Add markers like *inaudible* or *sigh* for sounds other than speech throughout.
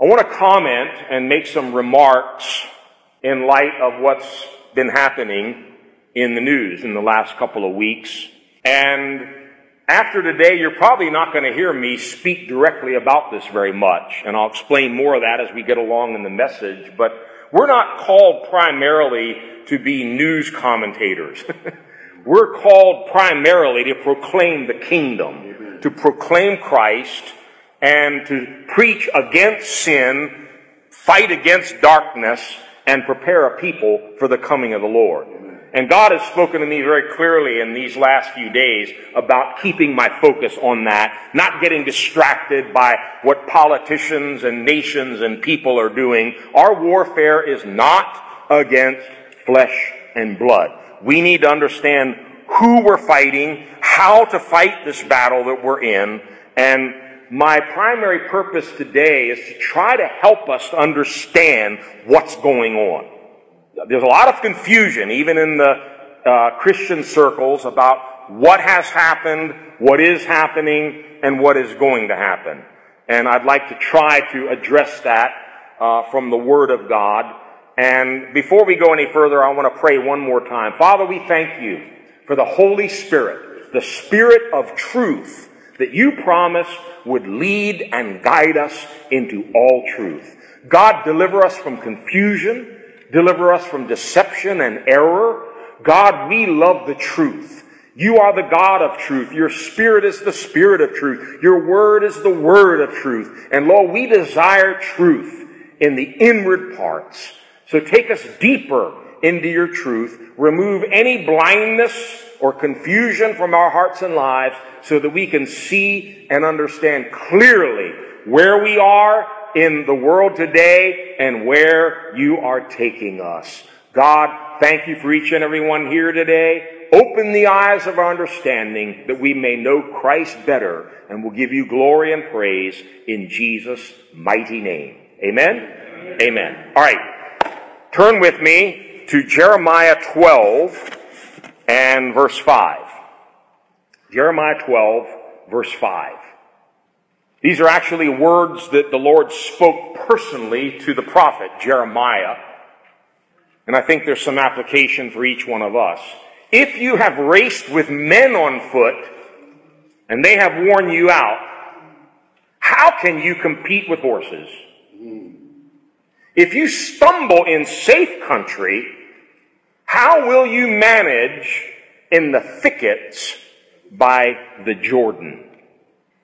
I want to comment and make some remarks in light of what's been happening in the news in the last couple of weeks. And after today, you're probably not going to hear me speak directly about this very much. And I'll explain more of that as we get along in the message. But we're not called primarily to be news commentators. *laughs* we're called primarily to proclaim the kingdom, to proclaim Christ, and to preach against sin, fight against darkness, and prepare a people for the coming of the Lord. And God has spoken to me very clearly in these last few days about keeping my focus on that, not getting distracted by what politicians and nations and people are doing. Our warfare is not against flesh and blood. We need to understand who we're fighting, how to fight this battle that we're in, and my primary purpose today is to try to help us understand what's going on. There's a lot of confusion, even in the uh, Christian circles, about what has happened, what is happening, and what is going to happen. And I'd like to try to address that uh, from the Word of God. And before we go any further, I want to pray one more time. Father, we thank you for the Holy Spirit, the Spirit of truth that you promised would lead and guide us into all truth. God, deliver us from confusion. Deliver us from deception and error. God, we love the truth. You are the God of truth. Your spirit is the spirit of truth. Your word is the word of truth. And Lord, we desire truth in the inward parts. So take us deeper into your truth. Remove any blindness or confusion from our hearts and lives so that we can see and understand clearly where we are in the world today and where you are taking us. God, thank you for each and every one here today. Open the eyes of our understanding that we may know Christ better and will give you glory and praise in Jesus' mighty name. Amen? Amen. Amen. All right. Turn with me to Jeremiah 12 and verse 5. Jeremiah 12, verse 5. These are actually words that the Lord spoke personally to the prophet Jeremiah. And I think there's some application for each one of us. If you have raced with men on foot and they have worn you out, how can you compete with horses? If you stumble in safe country, how will you manage in the thickets by the Jordan?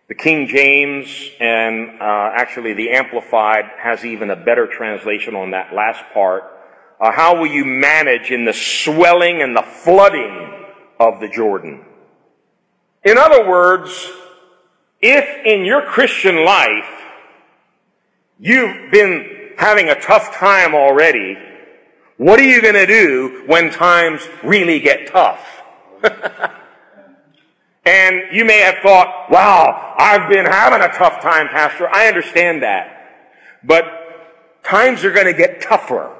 The King James and uh, actually the Amplified has even a better translation on that last part. Uh, how will you manage in the swelling and the flooding of the Jordan? In other words, if in your Christian life you've been having a tough time already, what are you going to do when times really get tough? *laughs* And you may have thought, wow, I've been having a tough time, Pastor. I understand that. But times are going to get tougher.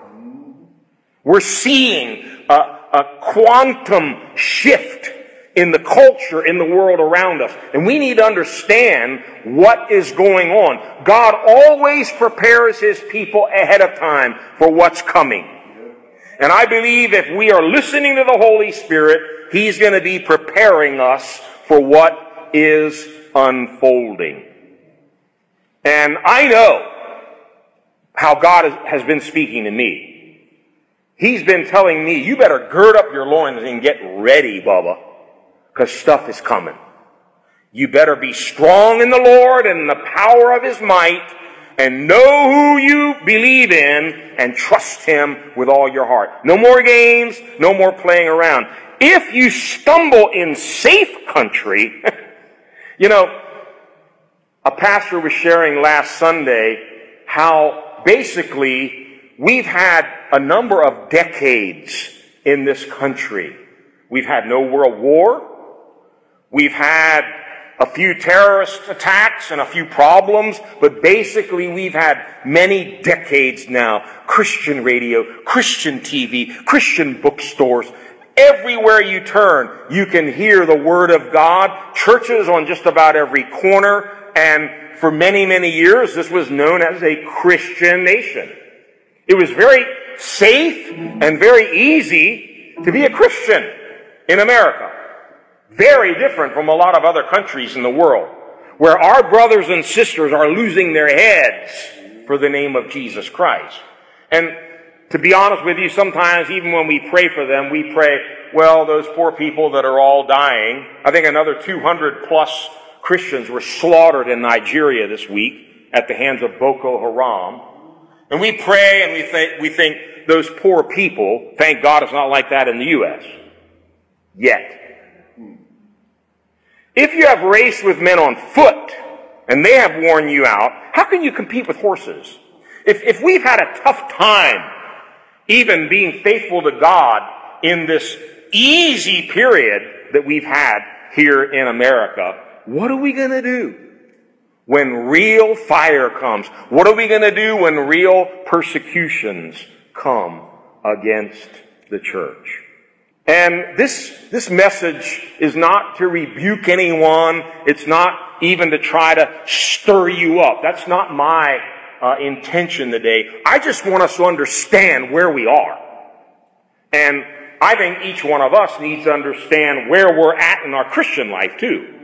We're seeing a, a quantum shift in the culture, in the world around us. And we need to understand what is going on. God always prepares His people ahead of time for what's coming. And I believe if we are listening to the Holy Spirit, He's going to be preparing us for what is unfolding. And I know how God has been speaking to me. He's been telling me, you better gird up your loins and get ready, Bubba, because stuff is coming. You better be strong in the Lord and in the power of His might and know who you believe in and trust Him with all your heart. No more games, no more playing around if you stumble in safe country, *laughs* you know, a pastor was sharing last Sunday how basically we've had a number of decades in this country. We've had no world war. We've had a few terrorist attacks and a few problems, but basically we've had many decades now. Christian radio, Christian TV, Christian bookstores, Everywhere you turn, you can hear the Word of God. Churches on just about every corner. and for many, many years, this was known as a Christian nation. It was very safe and very easy to be a Christian in America. Very different from a lot of other countries in the world where our brothers and sisters are losing their heads for the name of Jesus Christ. And to be honest with you, sometimes even when we pray for them, we pray, well, those poor people that are all dying. I think another 200 plus Christians were slaughtered in Nigeria this week at the hands of Boko Haram. And we pray and we think, we think those poor people, thank God it's not like that in the U.S. Yet. If you have raced with men on foot and they have worn you out, how can you compete with horses? If, if we've had a tough time even being faithful to God in this easy period that we've had here in America, what are we going to do when real fire comes? What are we going to do when real persecutions come against the church? And this, this message is not to rebuke anyone. It's not even to try to stir you up. That's not my uh, intention today. I just want us to understand where we are. And I think each one of us needs to understand where we're at in our Christian life too.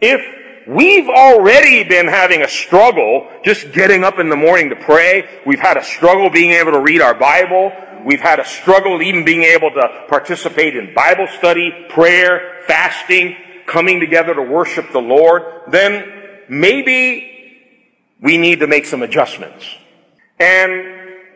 If we've already been having a struggle just getting up in the morning to pray, we've had a struggle being able to read our Bible, We've had a struggle even being able to participate in Bible study, prayer, fasting, coming together to worship the Lord. Then maybe we need to make some adjustments. And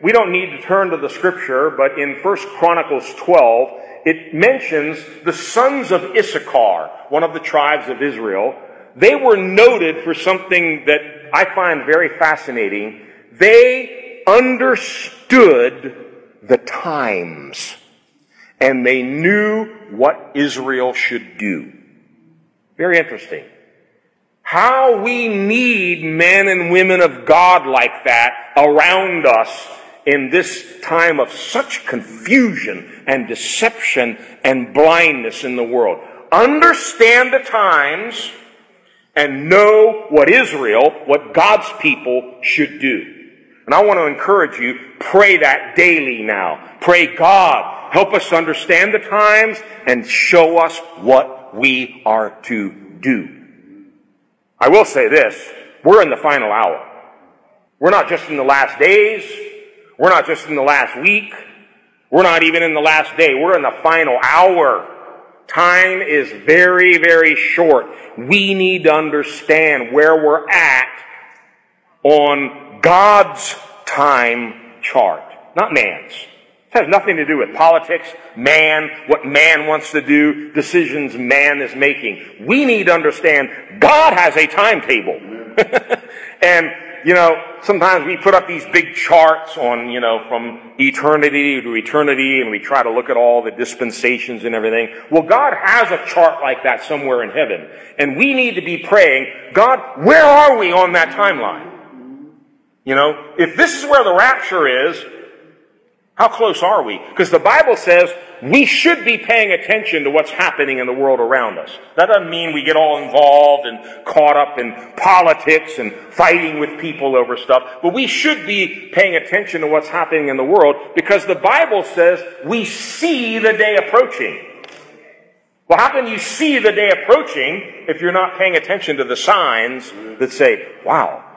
we don't need to turn to the scripture, but in 1 Chronicles 12, it mentions the sons of Issachar, one of the tribes of Israel. They were noted for something that I find very fascinating. They understood the times and they knew what Israel should do. Very interesting. How we need men and women of God like that around us in this time of such confusion and deception and blindness in the world. Understand the times and know what Israel, what God's people should do. And I want to encourage you, pray that daily now. Pray God, help us understand the times and show us what we are to do. I will say this, we're in the final hour. We're not just in the last days. We're not just in the last week. We're not even in the last day. We're in the final hour. Time is very, very short. We need to understand where we're at on God's time chart, not man's. It has nothing to do with politics, man, what man wants to do, decisions man is making. We need to understand God has a timetable. *laughs* and, you know, sometimes we put up these big charts on, you know, from eternity to eternity and we try to look at all the dispensations and everything. Well, God has a chart like that somewhere in heaven. And we need to be praying, God, where are we on that timeline? You know, if this is where the rapture is, how close are we? Because the Bible says we should be paying attention to what's happening in the world around us. That doesn't mean we get all involved and caught up in politics and fighting with people over stuff, but we should be paying attention to what's happening in the world because the Bible says we see the day approaching. Well, how can you see the day approaching if you're not paying attention to the signs that say, wow,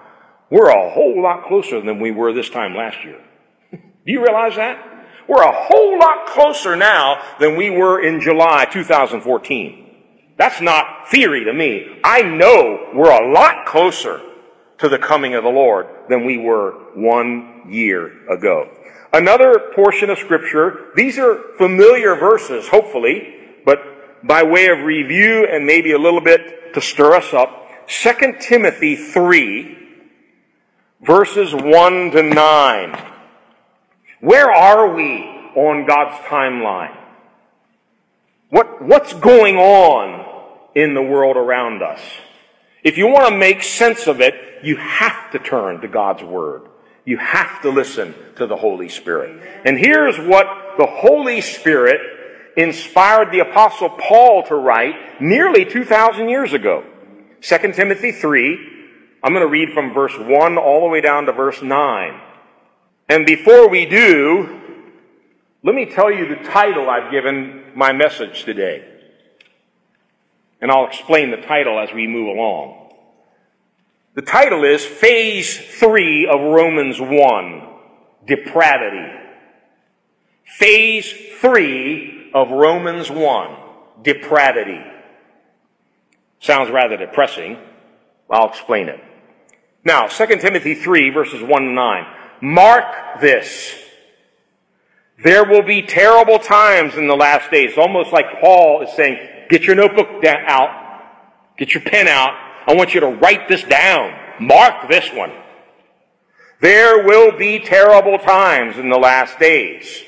we're a whole lot closer than we were this time last year. Do you realize that? We're a whole lot closer now than we were in July 2014. That's not theory to me. I know we're a lot closer to the coming of the Lord than we were one year ago. Another portion of scripture, these are familiar verses, hopefully, but by way of review and maybe a little bit to stir us up, 2 Timothy 3, verses 1 to 9. Where are we on God's timeline? What, what's going on in the world around us? If you want to make sense of it, you have to turn to God's Word. You have to listen to the Holy Spirit. And here's what the Holy Spirit inspired the Apostle Paul to write nearly 2,000 years ago. 2 Timothy 3, I'm going to read from verse 1 all the way down to verse 9. And before we do, let me tell you the title I've given my message today. And I'll explain the title as we move along. The title is Phase 3 of Romans 1, Depravity. Phase 3 of Romans 1, Depravity. Sounds rather depressing. I'll explain it. Now, 2 Timothy 3 verses 1 to 9. Mark this. There will be terrible times in the last days. Almost like Paul is saying, get your notebook out. Get your pen out. I want you to write this down. Mark this one. There will be terrible times in the last days.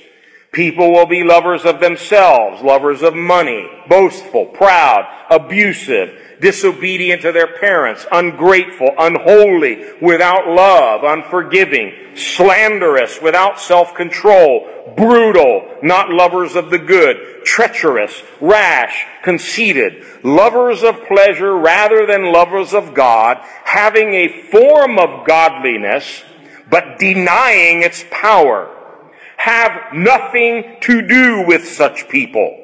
People will be lovers of themselves, lovers of money, boastful, proud, abusive, disobedient to their parents, ungrateful, unholy, without love, unforgiving, slanderous, without self-control, brutal, not lovers of the good, treacherous, rash, conceited, lovers of pleasure rather than lovers of God, having a form of godliness, but denying its power have nothing to do with such people.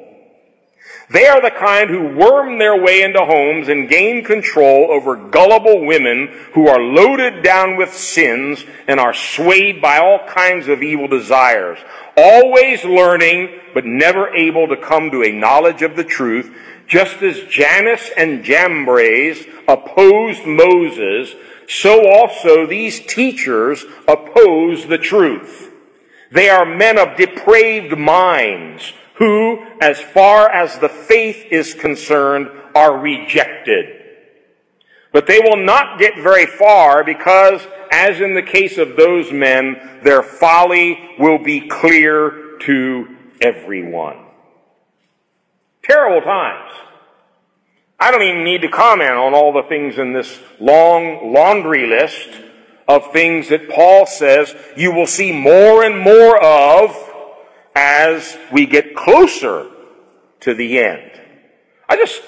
They are the kind who worm their way into homes and gain control over gullible women who are loaded down with sins and are swayed by all kinds of evil desires, always learning but never able to come to a knowledge of the truth, just as Jannes and Jambres opposed Moses, so also these teachers oppose the truth. They are men of depraved minds who, as far as the faith is concerned, are rejected. But they will not get very far because, as in the case of those men, their folly will be clear to everyone. Terrible times. I don't even need to comment on all the things in this long laundry list of things that Paul says you will see more and more of as we get closer to the end. I just,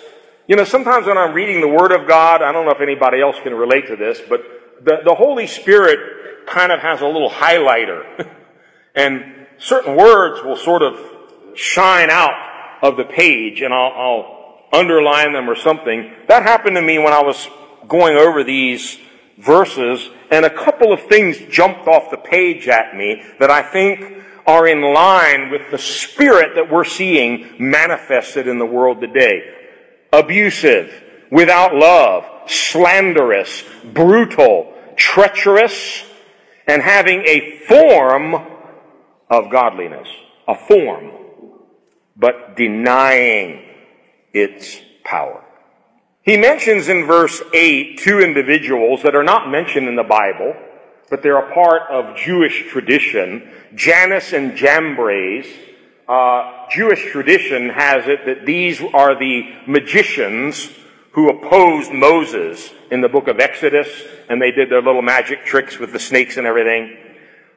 you know, sometimes when I'm reading the Word of God, I don't know if anybody else can relate to this, but the, the Holy Spirit kind of has a little highlighter. *laughs* and certain words will sort of shine out of the page and I'll, I'll underline them or something. That happened to me when I was going over these verses, and a couple of things jumped off the page at me that I think are in line with the spirit that we're seeing manifested in the world today. Abusive, without love, slanderous, brutal, treacherous, and having a form of godliness. A form, but denying its power. He mentions in verse 8 two individuals that are not mentioned in the Bible, but they're a part of Jewish tradition. Jannes and Jambres. Uh, Jewish tradition has it that these are the magicians who opposed Moses in the book of Exodus, and they did their little magic tricks with the snakes and everything.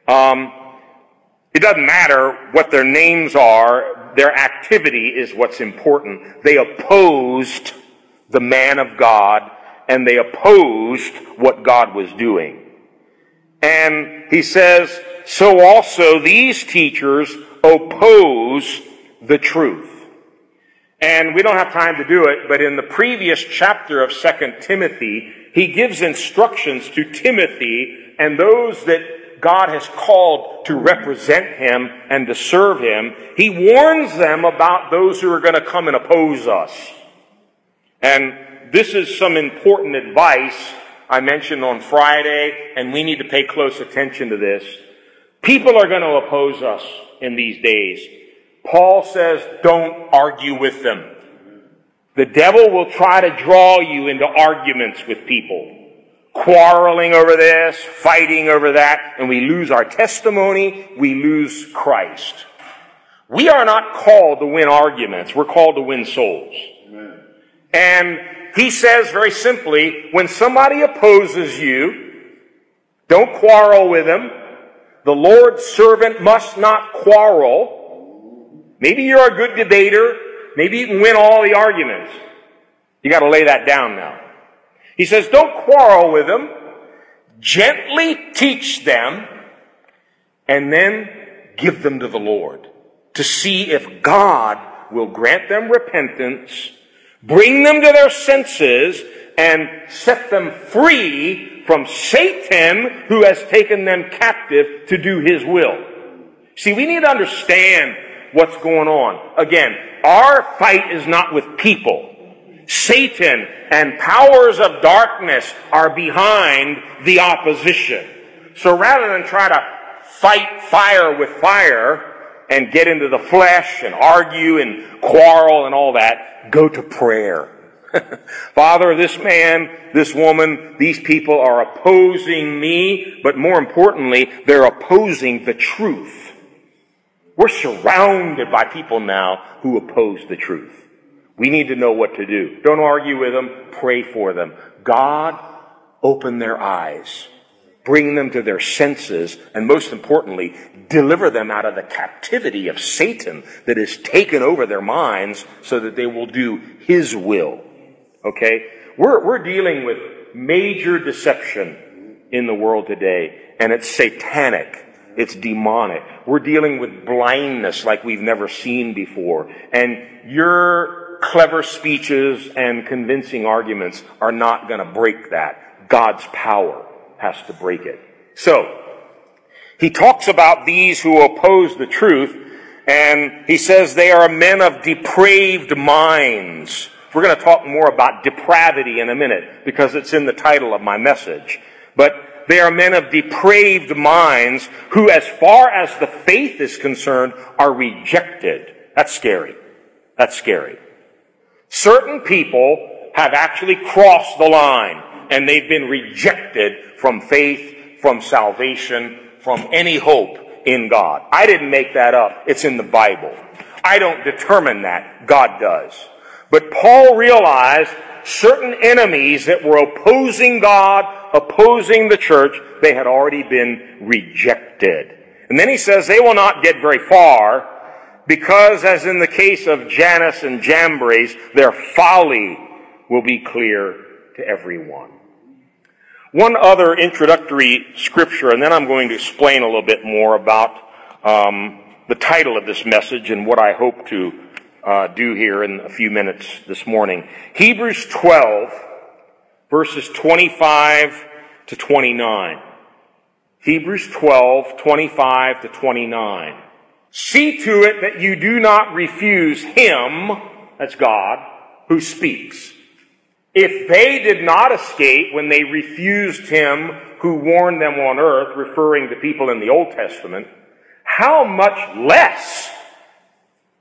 Um, it doesn't matter what their names are, their activity is what's important. They opposed the man of God and they opposed what God was doing. And he says, so also these teachers oppose the truth. And we don't have time to do it, but in the previous chapter of 2 Timothy, he gives instructions to Timothy and those that God has called to represent him and to serve him. He warns them about those who are going to come and oppose us. And this is some important advice I mentioned on Friday, and we need to pay close attention to this. People are going to oppose us in these days. Paul says, don't argue with them. The devil will try to draw you into arguments with people. Quarreling over this, fighting over that, and we lose our testimony, we lose Christ. We are not called to win arguments, we're called to win souls. And he says very simply, when somebody opposes you, don't quarrel with them. The Lord's servant must not quarrel. Maybe you're a good debater. Maybe you can win all the arguments. You gotta lay that down now. He says, don't quarrel with them. Gently teach them and then give them to the Lord to see if God will grant them repentance, bring them to their senses, and set them free from Satan who has taken them captive to do his will. See, we need to understand what's going on. Again, our fight is not with people. Satan and powers of darkness are behind the opposition. So rather than try to fight fire with fire and get into the flesh and argue and quarrel and all that, go to prayer. *laughs* Father, this man, this woman, these people are opposing me, but more importantly, they're opposing the truth. We're surrounded by people now who oppose the truth. We need to know what to do. Don't argue with them. Pray for them. God, open their eyes. Bring them to their senses. And most importantly, deliver them out of the captivity of Satan that has taken over their minds so that they will do his will. Okay? We're, we're dealing with major deception in the world today. And it's satanic. It's demonic. We're dealing with blindness like we've never seen before. And your clever speeches and convincing arguments are not going to break that. God's power has to break it. So, he talks about these who oppose the truth, and he says they are men of depraved minds. We're going to talk more about depravity in a minute because it's in the title of my message. But they are men of depraved minds who, as far as the faith is concerned, are rejected. That's scary. That's scary. Certain people have actually crossed the line and they've been rejected from faith, from salvation, from any hope in God. I didn't make that up. It's in the Bible. I don't determine that. God does. But Paul realized certain enemies that were opposing God, opposing the church, they had already been rejected. And then he says they will not get very far because, as in the case of Jannes and Jambres, their folly will be clear to everyone. One other introductory scripture, and then I'm going to explain a little bit more about um, the title of this message and what I hope to uh, do here in a few minutes this morning. Hebrews 12, verses 25 to 29. Hebrews 12, 25 to 29. See to it that you do not refuse him, that's God, who speaks. If they did not escape when they refused him who warned them on earth, referring to people in the Old Testament, how much less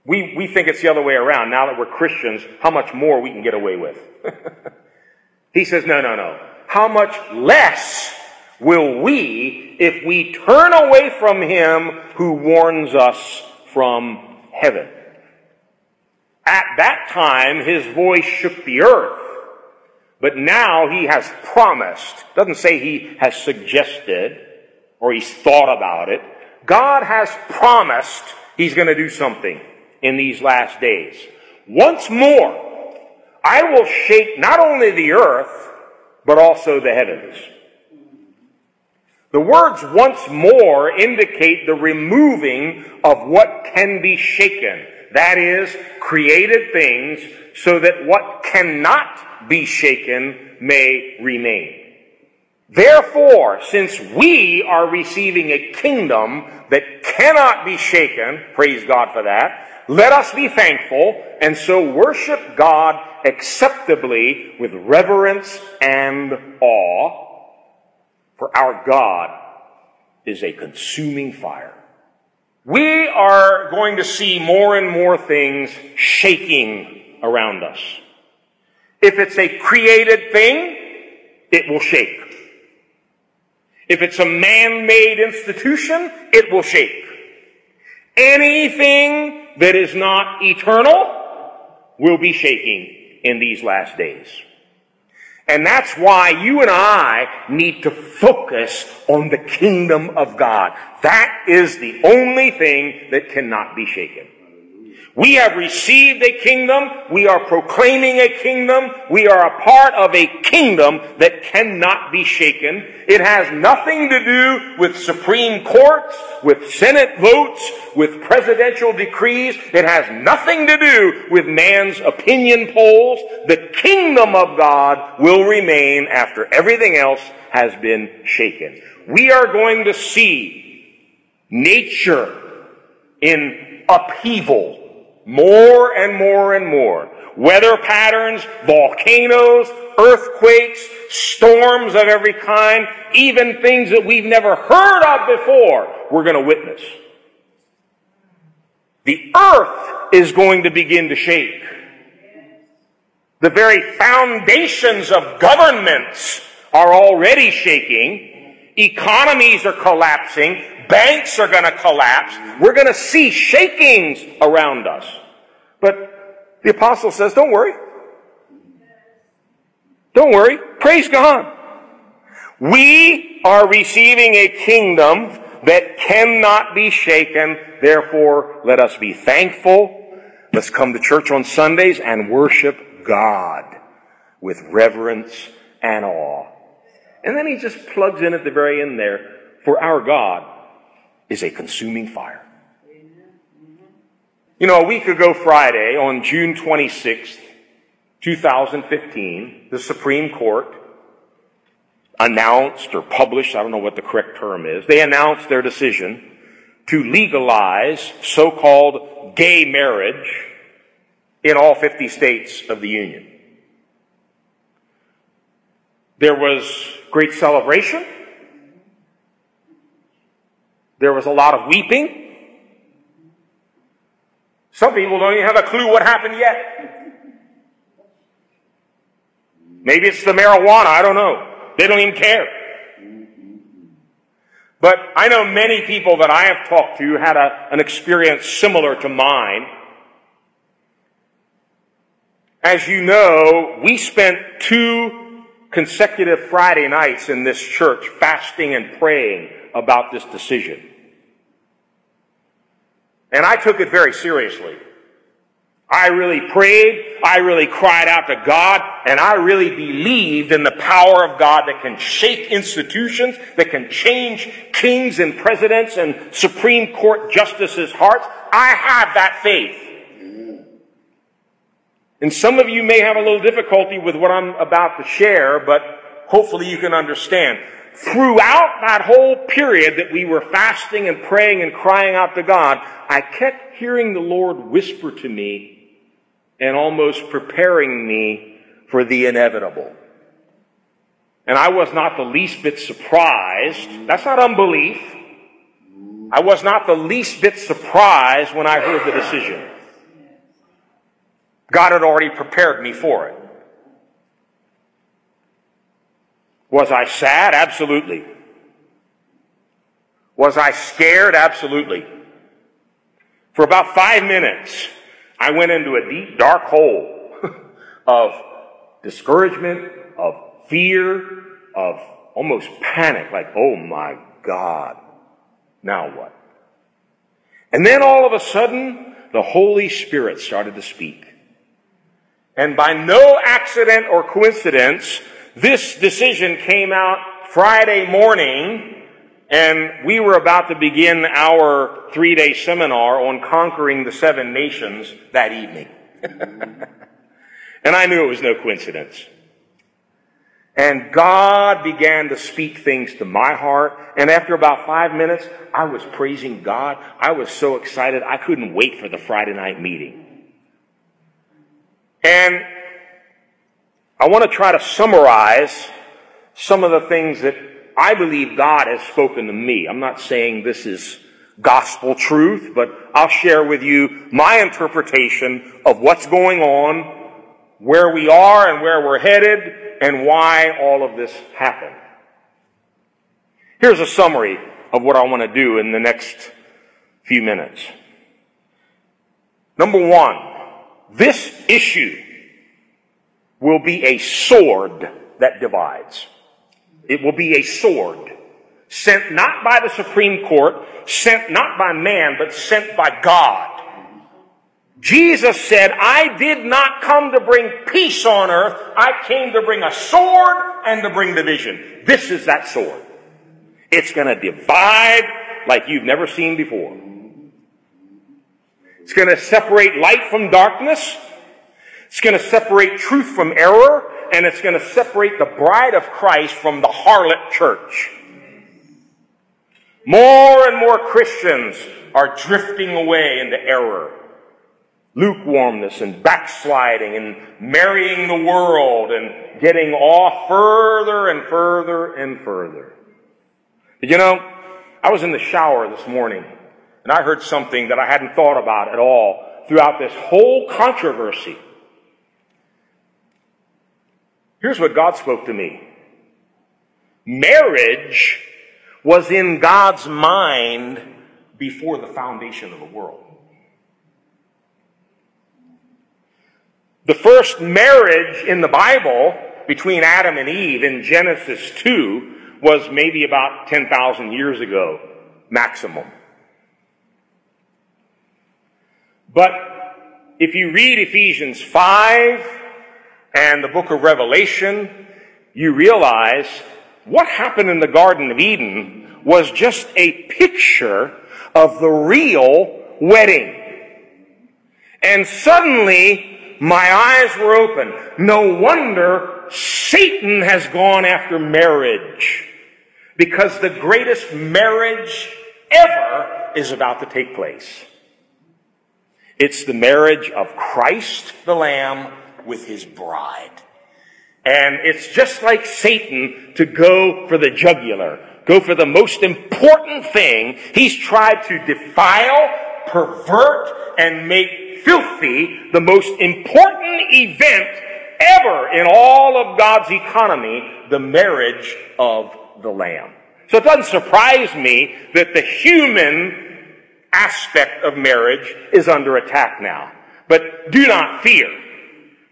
we, we think it's the other way around. Now that we're Christians, how much more we can get away with. *laughs* he says, no, no, no. How much less will we if we turn away from him who warns us from heaven? At that time, his voice shook the earth. But now he has promised. Doesn't say he has suggested or he's thought about it. God has promised he's going to do something in these last days. Once more, I will shake not only the earth, but also the heavens. The words once more indicate the removing of what can be shaken. That is, created things so that what cannot be shaken may remain. Therefore, since we are receiving a kingdom that cannot be shaken, praise God for that, let us be thankful and so worship God acceptably with reverence and awe, for our God is a consuming fire. We are going to see more and more things shaking around us. If it's a created thing, it will shake. If it's a man-made institution, it will shake. Anything that is not eternal will be shaking in these last days. And that's why you and I need to focus on the kingdom of God. That is the only thing that cannot be shaken. We have received a kingdom. We are proclaiming a kingdom. We are a part of a kingdom that cannot be shaken. It has nothing to do with Supreme Courts, with Senate votes, with presidential decrees. It has nothing to do with man's opinion polls. The kingdom of God will remain after everything else has been shaken. We are going to see nature in upheaval more and more and more. Weather patterns, volcanoes, earthquakes, storms of every kind, even things that we've never heard of before, we're going to witness. The earth is going to begin to shake. The very foundations of governments are already shaking. Economies are collapsing. Banks are going to collapse. We're going to see shakings around us. But the apostle says, don't worry. Don't worry. Praise God. We are receiving a kingdom that cannot be shaken. Therefore, let us be thankful. Let's come to church on Sundays and worship God with reverence and awe. And then he just plugs in at the very end there, for our God is a consuming fire. You know, a week ago Friday, on June 26th, 2015, the Supreme Court announced or published, I don't know what the correct term is, they announced their decision to legalize so-called gay marriage in all 50 states of the Union. There was great celebration. There was a lot of weeping. Some people don't even have a clue what happened yet. Maybe it's the marijuana, I don't know. They don't even care. But I know many people that I have talked to had a, an experience similar to mine. As you know, we spent two consecutive Friday nights in this church fasting and praying about this decision. And I took it very seriously. I really prayed, I really cried out to God, and I really believed in the power of God that can shake institutions, that can change kings and presidents and Supreme Court justices' hearts. I have that faith. And some of you may have a little difficulty with what I'm about to share, but hopefully you can understand throughout that whole period that we were fasting and praying and crying out to God, I kept hearing the Lord whisper to me and almost preparing me for the inevitable. And I was not the least bit surprised. That's not unbelief. I was not the least bit surprised when I heard the decision. God had already prepared me for it. Was I sad? Absolutely. Was I scared? Absolutely. For about five minutes, I went into a deep, dark hole *laughs* of discouragement, of fear, of almost panic, like, oh my God, now what? And then all of a sudden, the Holy Spirit started to speak. And by no accident or coincidence, this decision came out Friday morning, and we were about to begin our three day seminar on conquering the seven nations that evening. *laughs* and I knew it was no coincidence. And God began to speak things to my heart. And after about five minutes, I was praising God. I was so excited, I couldn't wait for the Friday night meeting. And I want to try to summarize some of the things that I believe God has spoken to me. I'm not saying this is gospel truth, but I'll share with you my interpretation of what's going on, where we are and where we're headed, and why all of this happened. Here's a summary of what I want to do in the next few minutes. Number one, this issue will be a sword that divides. It will be a sword sent not by the Supreme Court, sent not by man, but sent by God. Jesus said, I did not come to bring peace on earth. I came to bring a sword and to bring division. This is that sword. It's going to divide like you've never seen before. It's going to separate light from darkness. It's going to separate truth from error. And it's going to separate the bride of Christ from the harlot church. More and more Christians are drifting away into error lukewarmness and backsliding and marrying the world and getting off further and further and further. But you know, I was in the shower this morning and I heard something that I hadn't thought about at all throughout this whole controversy. Here's what God spoke to me. Marriage was in God's mind before the foundation of the world. The first marriage in the Bible between Adam and Eve in Genesis 2 was maybe about 10,000 years ago, maximum. But if you read Ephesians 5 and the book of Revelation, you realize what happened in the Garden of Eden was just a picture of the real wedding. And suddenly, my eyes were open. No wonder Satan has gone after marriage. Because the greatest marriage ever is about to take place. It's the marriage of Christ the Lamb with his bride. And it's just like Satan to go for the jugular, go for the most important thing. He's tried to defile, pervert, and make filthy, the most important event ever in all of God's economy, the marriage of the Lamb. So it doesn't surprise me that the human aspect of marriage is under attack now. But do not fear.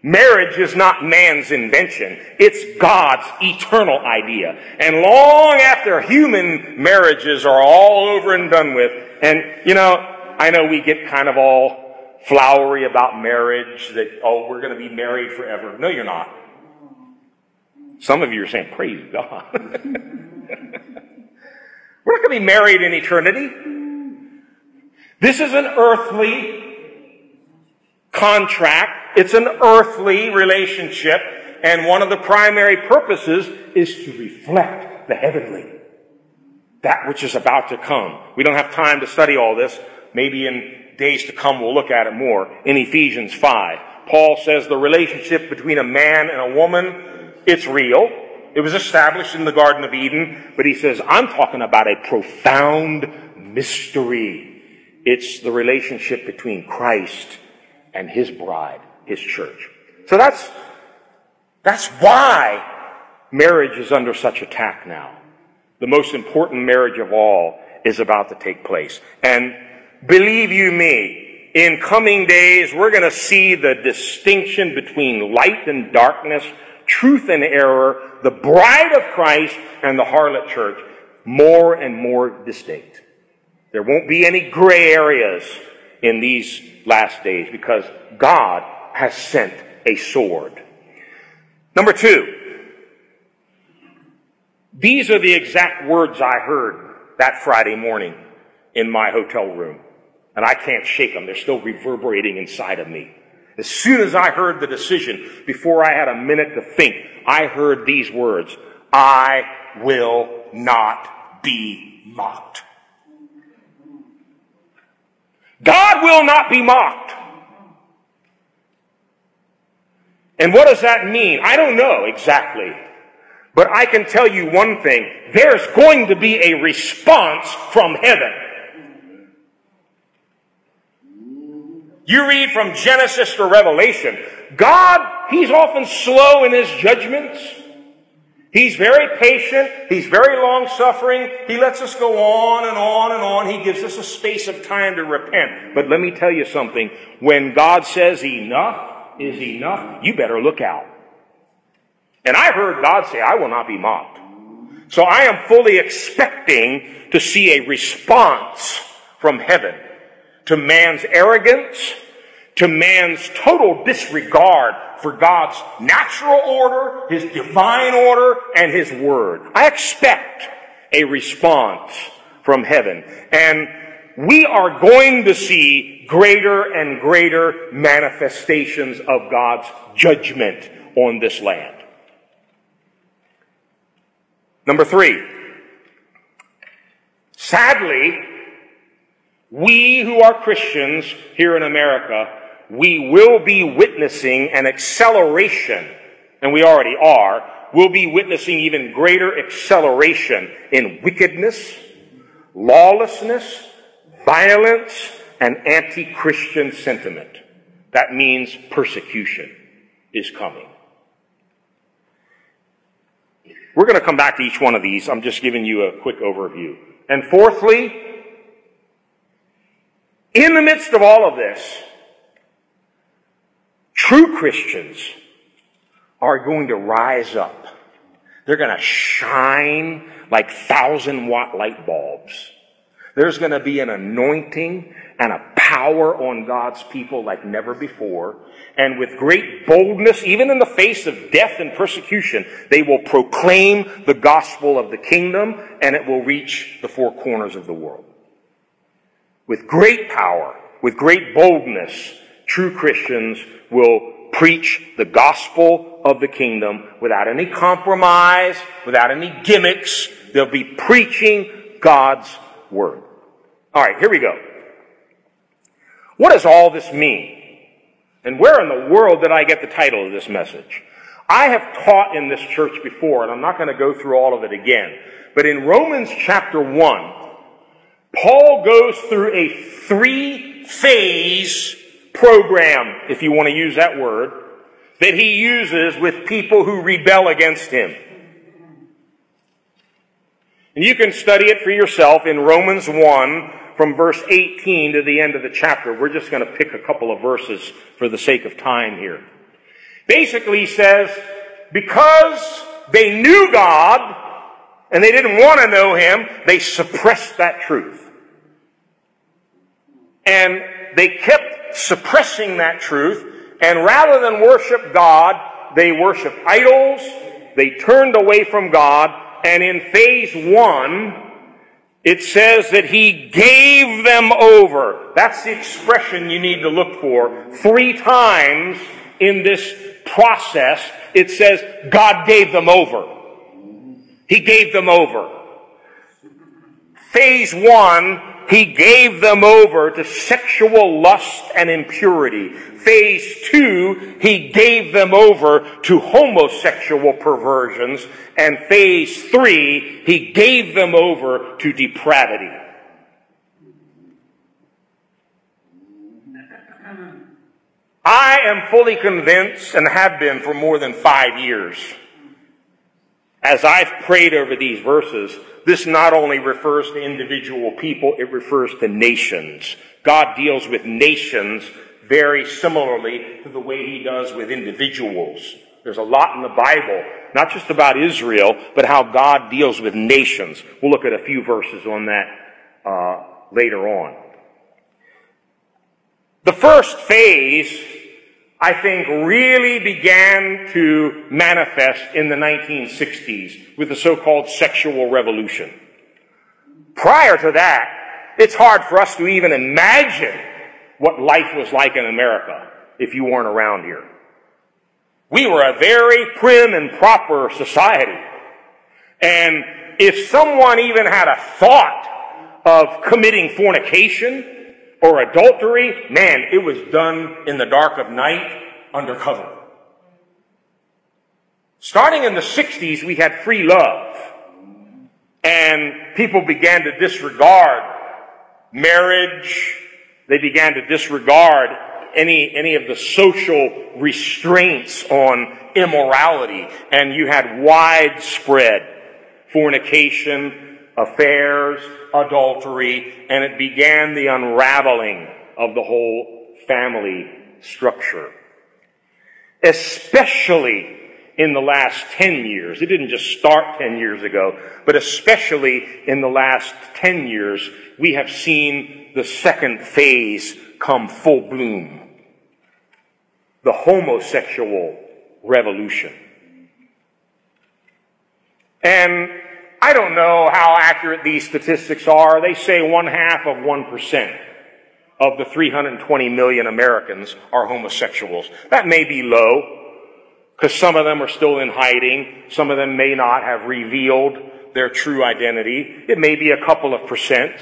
Marriage is not man's invention. It's God's eternal idea. And long after human marriages are all over and done with, and you know, I know we get kind of all flowery about marriage that, oh, we're going to be married forever. No, you're not. Some of you are saying, praise God. *laughs* we're not going to be married in eternity. This is an earthly contract. It's an earthly relationship. And one of the primary purposes is to reflect the heavenly. That which is about to come. We don't have time to study all this. Maybe in days to come we'll look at it more in Ephesians 5. Paul says the relationship between a man and a woman, it's real. It was established in the Garden of Eden, but he says, I'm talking about a profound mystery. It's the relationship between Christ and his bride, his church. So that's, that's why marriage is under such attack now. The most important marriage of all is about to take place. And Believe you me, in coming days, we're going to see the distinction between light and darkness, truth and error, the bride of Christ and the harlot church more and more distinct. There won't be any gray areas in these last days because God has sent a sword. Number two, these are the exact words I heard that Friday morning in my hotel room and I can't shake them. They're still reverberating inside of me. As soon as I heard the decision, before I had a minute to think, I heard these words, I will not be mocked. God will not be mocked. And what does that mean? I don't know exactly. But I can tell you one thing. There's going to be a response from heaven. You read from Genesis to Revelation. God, He's often slow in His judgments. He's very patient. He's very long suffering. He lets us go on and on and on. He gives us a space of time to repent. But let me tell you something. When God says enough is enough, you better look out. And I heard God say, I will not be mocked. So I am fully expecting to see a response from heaven to man's arrogance, to man's total disregard for God's natural order, His divine order, and His word. I expect a response from heaven. And we are going to see greater and greater manifestations of God's judgment on this land. Number three. Sadly, we who are Christians here in America we will be witnessing an acceleration, and we already are, we'll be witnessing even greater acceleration in wickedness, lawlessness, violence, and anti-Christian sentiment. That means persecution is coming. We're going to come back to each one of these. I'm just giving you a quick overview. And fourthly, in the midst of all of this, True Christians are going to rise up. They're going to shine like thousand watt light bulbs. There's going to be an anointing and a power on God's people like never before. And with great boldness, even in the face of death and persecution, they will proclaim the gospel of the kingdom and it will reach the four corners of the world. With great power, with great boldness, true Christians will preach the gospel of the kingdom without any compromise, without any gimmicks. They'll be preaching God's word. All right, here we go. What does all this mean? And where in the world did I get the title of this message? I have taught in this church before, and I'm not going to go through all of it again. But in Romans chapter 1, Paul goes through a three phase program, if you want to use that word, that he uses with people who rebel against him. And you can study it for yourself in Romans 1 from verse 18 to the end of the chapter. We're just going to pick a couple of verses for the sake of time here. Basically, he says, because they knew God and they didn't want to know Him, they suppressed that truth. And they kept suppressing that truth, and rather than worship God, they worshiped idols, they turned away from God, and in phase one, it says that he gave them over. That's the expression you need to look for. Three times in this process, it says God gave them over. He gave them over. Phase one, he gave them over to sexual lust and impurity. Phase two, he gave them over to homosexual perversions. And phase three, he gave them over to depravity. I am fully convinced and have been for more than five years as I've prayed over these verses, this not only refers to individual people, it refers to nations. God deals with nations very similarly to the way he does with individuals. There's a lot in the Bible, not just about Israel, but how God deals with nations. We'll look at a few verses on that uh, later on. The first phase I think really began to manifest in the 1960s with the so-called sexual revolution. Prior to that, it's hard for us to even imagine what life was like in America if you weren't around here. We were a very prim and proper society. And if someone even had a thought of committing fornication, or adultery, man, it was done in the dark of night undercover. Starting in the 60s, we had free love. And people began to disregard marriage. They began to disregard any, any of the social restraints on immorality. And you had widespread fornication, affairs, adultery, and it began the unraveling of the whole family structure. Especially in the last 10 years. It didn't just start 10 years ago, but especially in the last 10 years, we have seen the second phase come full bloom the homosexual revolution. And I don't know how accurate these statistics are. They say one half of 1% of the 320 million Americans are homosexuals. That may be low, because some of them are still in hiding. Some of them may not have revealed their true identity. It may be a couple of percents,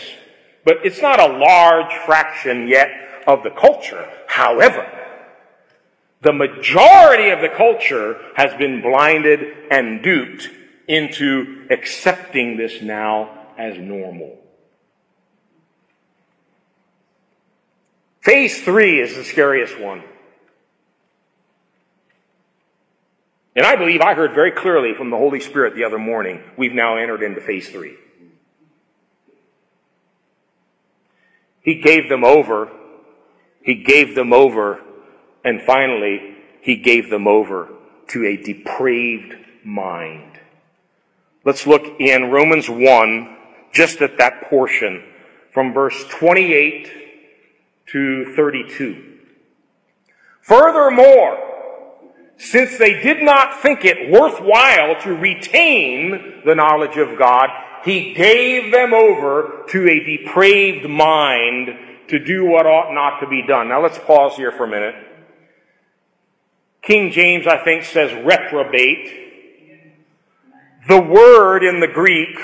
but it's not a large fraction yet of the culture. However, the majority of the culture has been blinded and duped into accepting this now as normal. Phase three is the scariest one. And I believe I heard very clearly from the Holy Spirit the other morning, we've now entered into phase three. He gave them over. He gave them over. And finally, he gave them over to a depraved mind. Let's look in Romans 1, just at that portion, from verse 28 to 32. Furthermore, since they did not think it worthwhile to retain the knowledge of God, he gave them over to a depraved mind to do what ought not to be done. Now let's pause here for a minute. King James, I think, says reprobate. The word in the Greek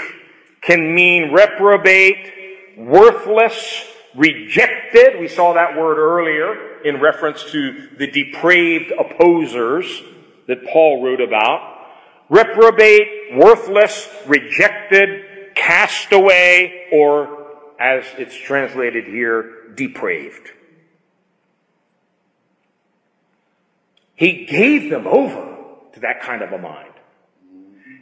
can mean reprobate, worthless, rejected. We saw that word earlier in reference to the depraved opposers that Paul wrote about. Reprobate, worthless, rejected, cast away, or as it's translated here, depraved. He gave them over to that kind of a mind.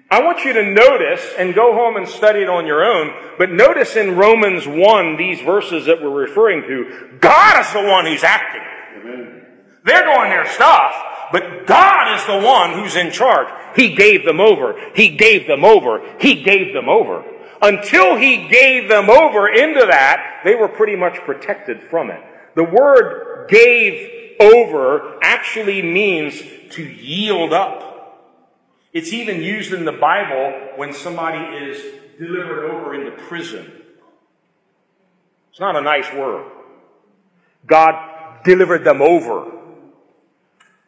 I want you to notice and go home and study it on your own, but notice in Romans 1, these verses that we're referring to, God is the one who's acting. Amen. They're doing their stuff, but God is the one who's in charge. He gave them over. He gave them over. He gave them over. Until He gave them over into that, they were pretty much protected from it. The word gave over actually means to yield up. It's even used in the Bible when somebody is delivered over into prison. It's not a nice word. God delivered them over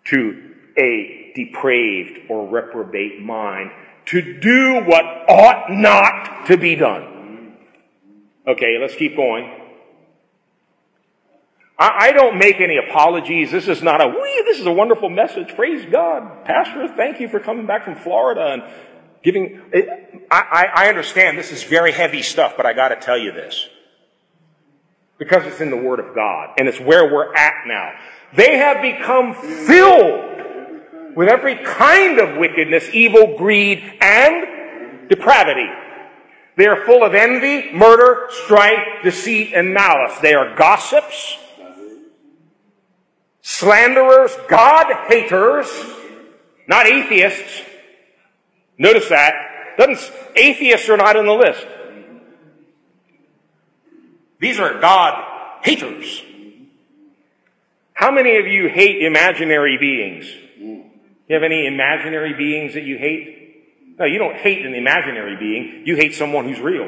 to a depraved or reprobate mind to do what ought not to be done. Okay, let's keep going. I, I don't make any apologies. This is not a, wee, this is a wonderful message. Praise God. Pastor, thank you for coming back from Florida and giving, it, I, I understand this is very heavy stuff, but I gotta tell you this. Because it's in the Word of God, and it's where we're at now. They have become filled with every kind of wickedness, evil, greed, and depravity. They are full of envy, murder, strife, deceit, and malice. They are gossips, slanderers, God haters, not atheists. Notice that. Doesn't, atheists are not in the list. These are God haters. How many of you hate imaginary beings? You have any imaginary beings that you hate? No, you don't hate an imaginary being. You hate someone who's real.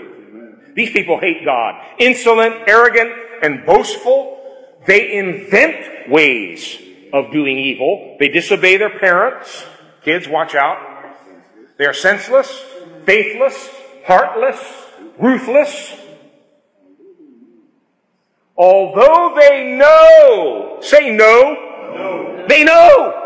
These people hate God. Insolent, arrogant, and boastful. They invent ways of doing evil. They disobey their parents. Kids, watch out. They are senseless, faithless, heartless, ruthless. Although they know, say no, no. they know.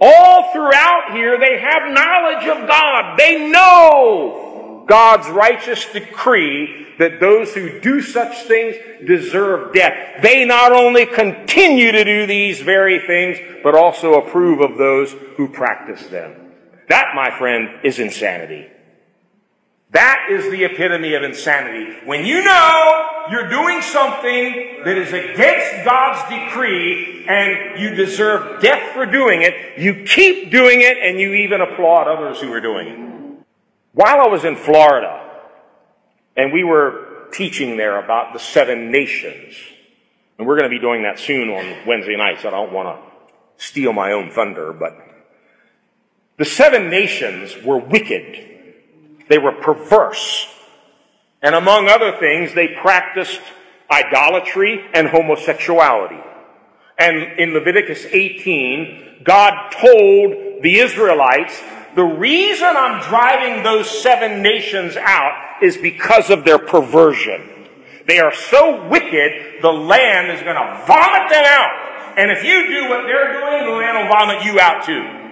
All throughout here, they have knowledge of God. They know God's righteous decree that those who do such things deserve death. They not only continue to do these very things, but also approve of those who practice them. That, my friend, is insanity. That is the epitome of insanity. When you know you're doing something that is against God's decree and you deserve death for doing it, you keep doing it and you even applaud others who are doing it. While I was in Florida, and we were teaching there about the seven nations. And we're going to be doing that soon on Wednesday nights. I don't want to steal my own thunder, but the seven nations were wicked. They were perverse. And among other things, they practiced idolatry and homosexuality. And in Leviticus 18, God told the Israelites, the reason I'm driving those seven nations out is because of their perversion. They are so wicked, the land is going to vomit them out. And if you do what they're doing, the land will vomit you out too.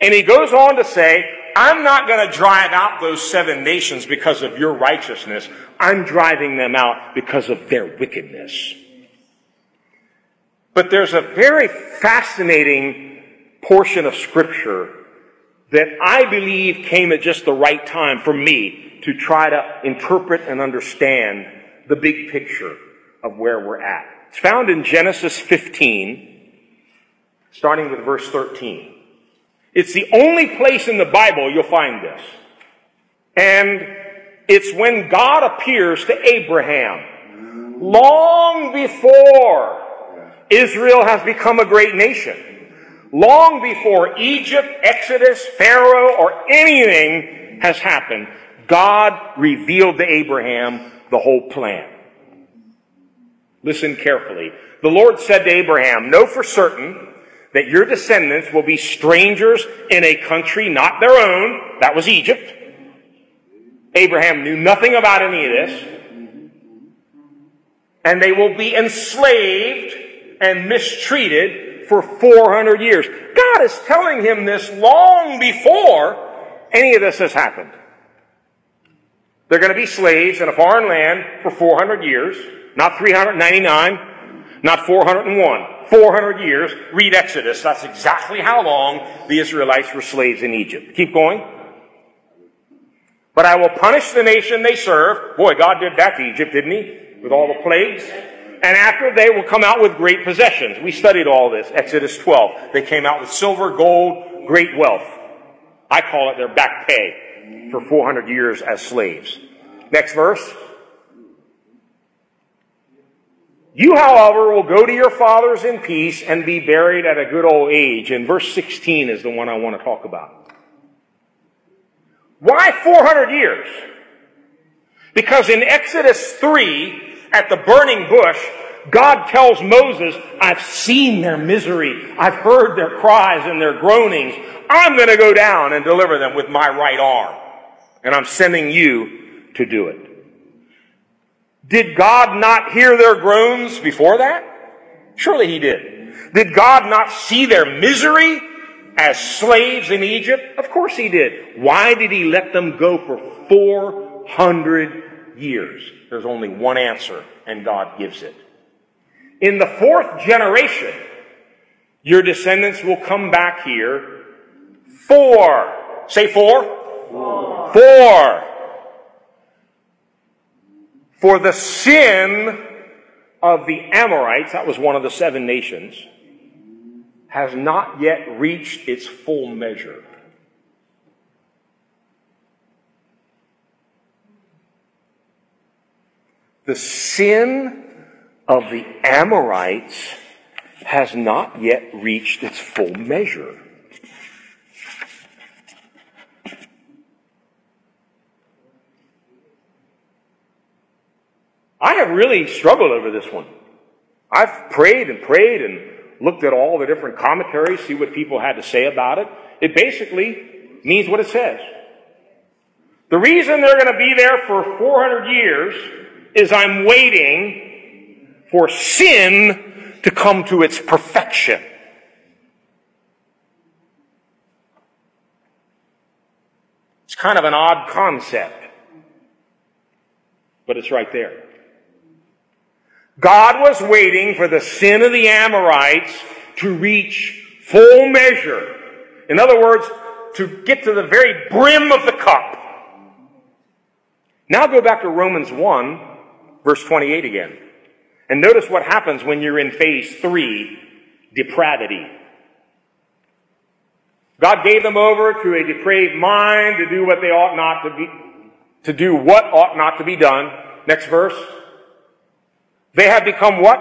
And he goes on to say, I'm not going to drive out those seven nations because of your righteousness. I'm driving them out because of their wickedness. But there's a very fascinating portion of scripture that I believe came at just the right time for me to try to interpret and understand the big picture of where we're at. It's found in Genesis 15, starting with verse 13. It's the only place in the Bible you'll find this. And it's when God appears to Abraham long before Israel has become a great nation. Long before Egypt, Exodus, Pharaoh, or anything has happened, God revealed to Abraham the whole plan. Listen carefully. The Lord said to Abraham, Know for certain that your descendants will be strangers in a country not their own. That was Egypt. Abraham knew nothing about any of this. And they will be enslaved and mistreated for 400 years. God is telling him this long before any of this has happened. They're going to be slaves in a foreign land for 400 years, not 399, not 401. 400 years. Read Exodus. That's exactly how long the Israelites were slaves in Egypt. Keep going. But I will punish the nation they serve. Boy, God did that to Egypt, didn't he? With all the plagues. And after they will come out with great possessions. We studied all this. Exodus 12. They came out with silver, gold, great wealth. I call it their back pay for 400 years as slaves. Next verse. You, however, will go to your fathers in peace and be buried at a good old age. And verse 16 is the one I want to talk about. Why 400 years? Because in Exodus 3, at the burning bush, God tells Moses, I've seen their misery. I've heard their cries and their groanings. I'm going to go down and deliver them with my right arm. And I'm sending you to do it. Did God not hear their groans before that? Surely he did. Did God not see their misery as slaves in Egypt? Of course he did. Why did he let them go for 400 years? There's only one answer, and God gives it. In the fourth generation, your descendants will come back here Four. say four? Four. four for the sin of the Amorites, that was one of the seven nations, has not yet reached its full measure. The sin of the Amorites has not yet reached its full measure. I have really struggled over this one. I've prayed and prayed and looked at all the different commentaries, see what people had to say about it. It basically means what it says. The reason they're going to be there for 400 years is I'm waiting for sin to come to its perfection. It's kind of an odd concept, but it's right there. God was waiting for the sin of the Amorites to reach full measure. In other words, to get to the very brim of the cup. Now go back to Romans 1, verse 28 again. And notice what happens when you're in phase three, depravity. God gave them over to a depraved mind to do what they ought not to be, to do what ought not to be done. Next verse. They have become what?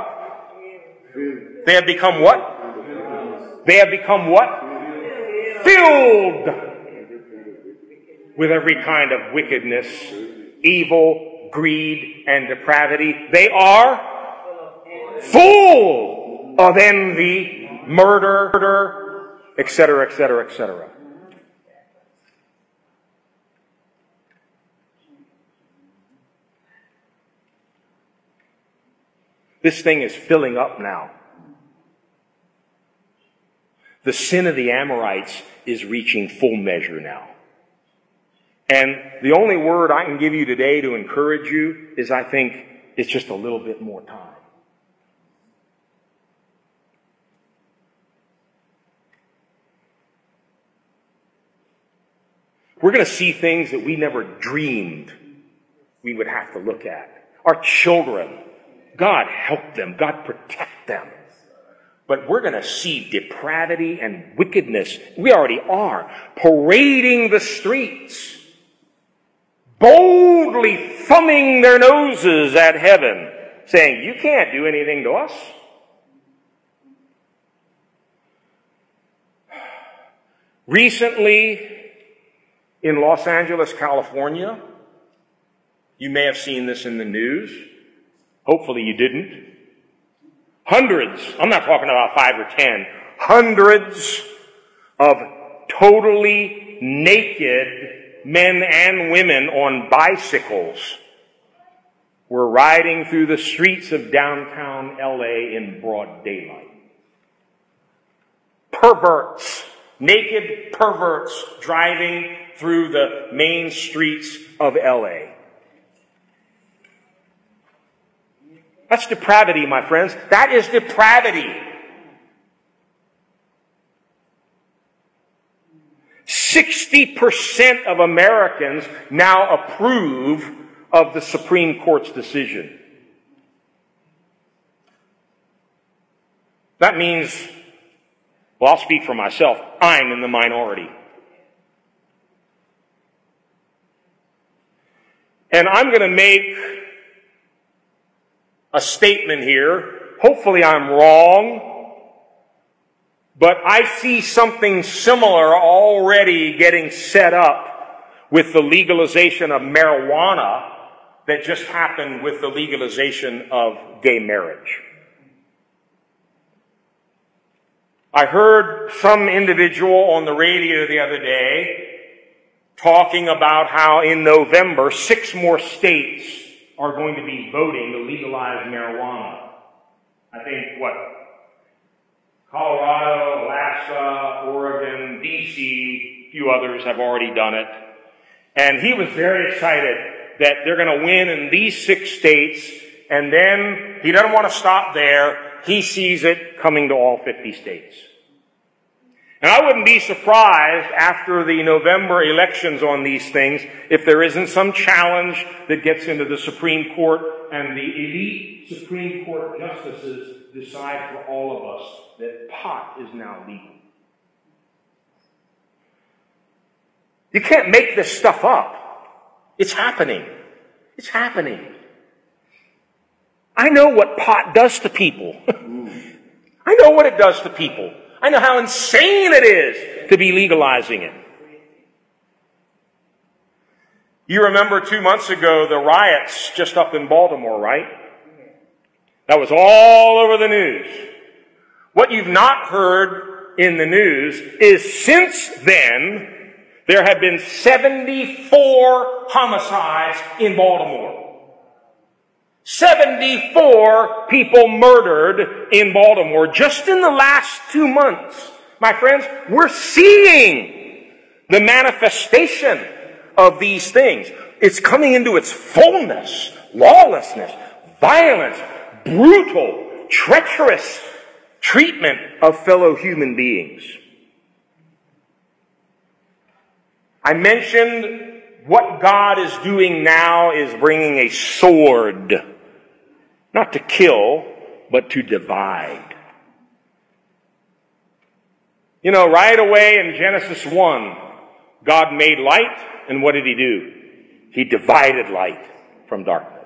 They have become what? They have become what? Filled with every kind of wickedness, evil, greed, and depravity. They are full of envy, murder, etc., etc., etc. This thing is filling up now. The sin of the Amorites is reaching full measure now. And the only word I can give you today to encourage you is I think it's just a little bit more time. We're going to see things that we never dreamed we would have to look at. Our children God help them. God protect them. But we're going to see depravity and wickedness. We already are parading the streets, boldly thumbing their noses at heaven, saying, you can't do anything to us. Recently, in Los Angeles, California, you may have seen this in the news. Hopefully you didn't. Hundreds, I'm not talking about five or ten, hundreds of totally naked men and women on bicycles were riding through the streets of downtown LA in broad daylight. Perverts, naked perverts driving through the main streets of LA. That's depravity, my friends. That is depravity. 60% of Americans now approve of the Supreme Court's decision. That means, well, I'll speak for myself, I'm in the minority. And I'm going to make a statement here. Hopefully I'm wrong, but I see something similar already getting set up with the legalization of marijuana that just happened with the legalization of gay marriage. I heard some individual on the radio the other day talking about how in November six more states are going to be voting to legalize marijuana. I think what? Colorado, Alaska, Oregon, DC, a few others have already done it. And he was very excited that they're going to win in these six states. And then he doesn't want to stop there. He sees it coming to all 50 states. And I wouldn't be surprised after the November elections on these things if there isn't some challenge that gets into the Supreme Court and the elite Supreme Court justices decide for all of us that pot is now legal. You can't make this stuff up. It's happening. It's happening. I know what pot does to people. *laughs* I know what it does to people. I know how insane it is to be legalizing it. You remember two months ago the riots just up in Baltimore, right? That was all over the news. What you've not heard in the news is since then, there have been 74 homicides in Baltimore. 74 people murdered in Baltimore just in the last two months. My friends, we're seeing the manifestation of these things. It's coming into its fullness. Lawlessness, violence, brutal, treacherous treatment of fellow human beings. I mentioned what God is doing now is bringing a sword not to kill, but to divide. You know, right away in Genesis 1, God made light, and what did He do? He divided light from darkness.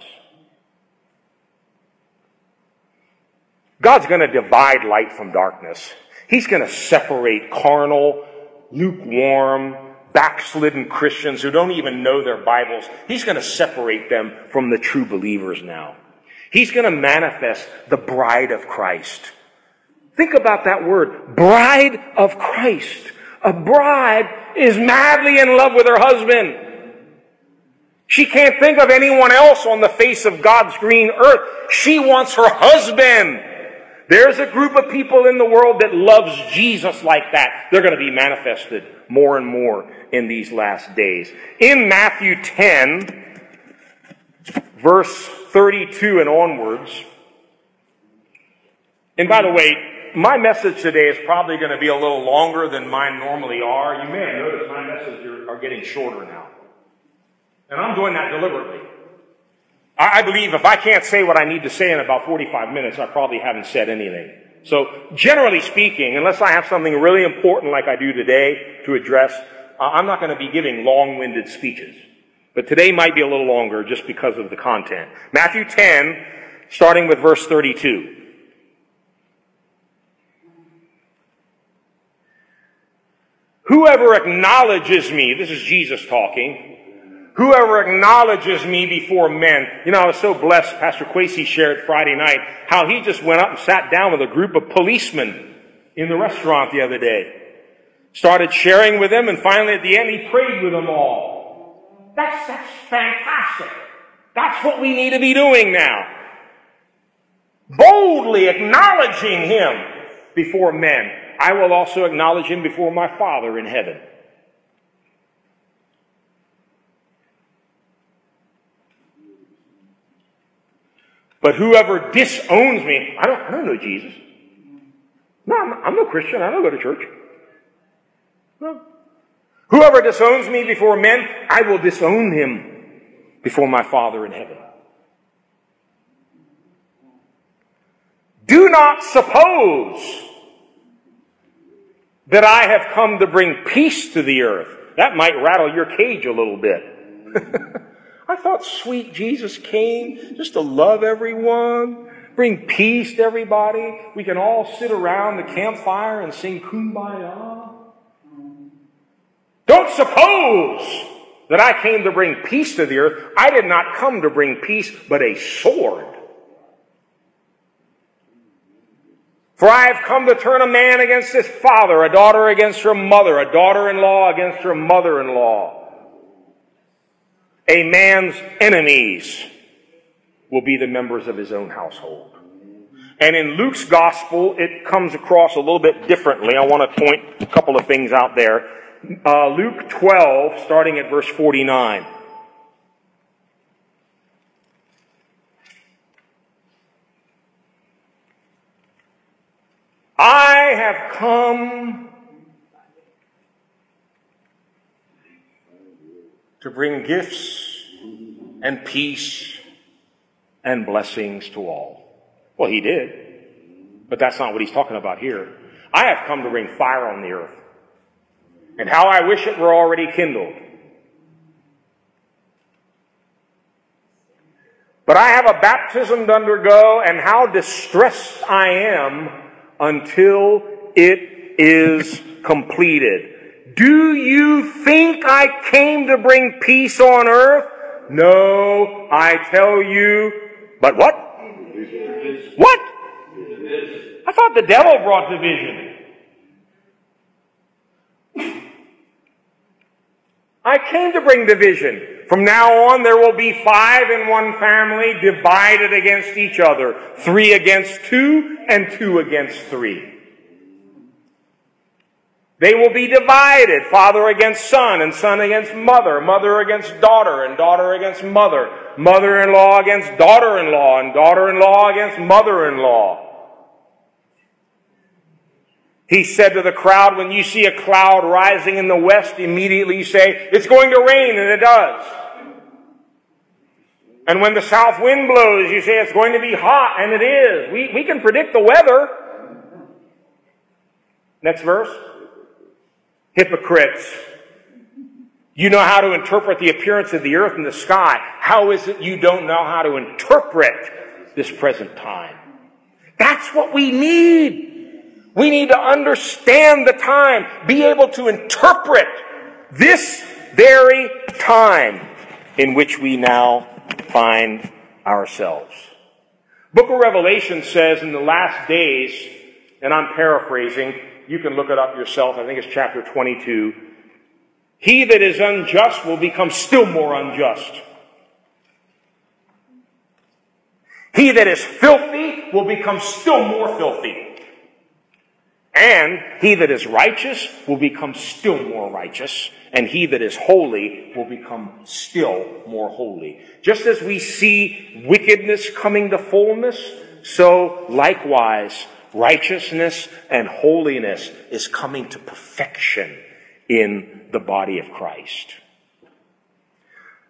God's going to divide light from darkness. He's going to separate carnal, lukewarm, backslidden Christians who don't even know their Bibles. He's going to separate them from the true believers now. He's going to manifest the bride of Christ. Think about that word, bride of Christ. A bride is madly in love with her husband. She can't think of anyone else on the face of God's green earth. She wants her husband. There's a group of people in the world that loves Jesus like that. They're going to be manifested more and more in these last days. In Matthew 10, verse 32 and onwards, and by the way, my message today is probably going to be a little longer than mine normally are. You may have noticed my messages are getting shorter now. And I'm doing that deliberately. I believe if I can't say what I need to say in about 45 minutes, I probably haven't said anything. So generally speaking, unless I have something really important like I do today to address, I'm not going to be giving long-winded speeches. But today might be a little longer just because of the content. Matthew 10, starting with verse 32. Whoever acknowledges me, this is Jesus talking, Whoever acknowledges me before men. You know, I was so blessed. Pastor Quasey shared Friday night how he just went up and sat down with a group of policemen in the restaurant the other day. Started sharing with them and finally at the end he prayed with them all. That's, that's fantastic. That's what we need to be doing now. Boldly acknowledging him before men. I will also acknowledge him before my Father in heaven. But whoever disowns me, I don't, I don't know Jesus. No, I'm, I'm no Christian. I don't go to church. No. Whoever disowns me before men, I will disown him before my Father in heaven. Do not suppose that I have come to bring peace to the earth. That might rattle your cage a little bit. *laughs* I thought sweet Jesus came just to love everyone, bring peace to everybody. We can all sit around the campfire and sing kumbaya. Don't suppose that I came to bring peace to the earth. I did not come to bring peace, but a sword. For I have come to turn a man against his father, a daughter against her mother, a daughter-in-law against her mother-in-law. A man's enemies will be the members of his own household. And in Luke's gospel, it comes across a little bit differently. I want to point a couple of things out there. Uh, Luke 12, starting at verse 49. I have come to bring gifts and peace and blessings to all. Well, he did. But that's not what he's talking about here. I have come to bring fire on the earth. And how I wish it were already kindled. But I have a baptism to undergo, and how distressed I am until it is completed. Do you think I came to bring peace on earth? No, I tell you. But what? What? I thought the devil brought division. I came to bring division. From now on, there will be five in one family divided against each other. Three against two and two against three. They will be divided, father against son, and son against mother, mother against daughter, and daughter against mother, mother-in-law against daughter-in-law, and daughter-in-law against mother-in-law. He said to the crowd, when you see a cloud rising in the west, immediately say, it's going to rain, and it does. And when the south wind blows, you say it's going to be hot, and it is. We, we can predict the weather. Next verse. Hypocrites. You know how to interpret the appearance of the earth and the sky. How is it you don't know how to interpret this present time? That's what we need. We need to understand the time, be able to interpret this very time in which we now find ourselves. Book of Revelation says in the last days, and I'm paraphrasing, you can look it up yourself, I think it's chapter 22. He that is unjust will become still more unjust. He that is filthy will become still more filthy. And he that is righteous will become still more righteous, and he that is holy will become still more holy. Just as we see wickedness coming to fullness, so likewise righteousness and holiness is coming to perfection in the body of Christ.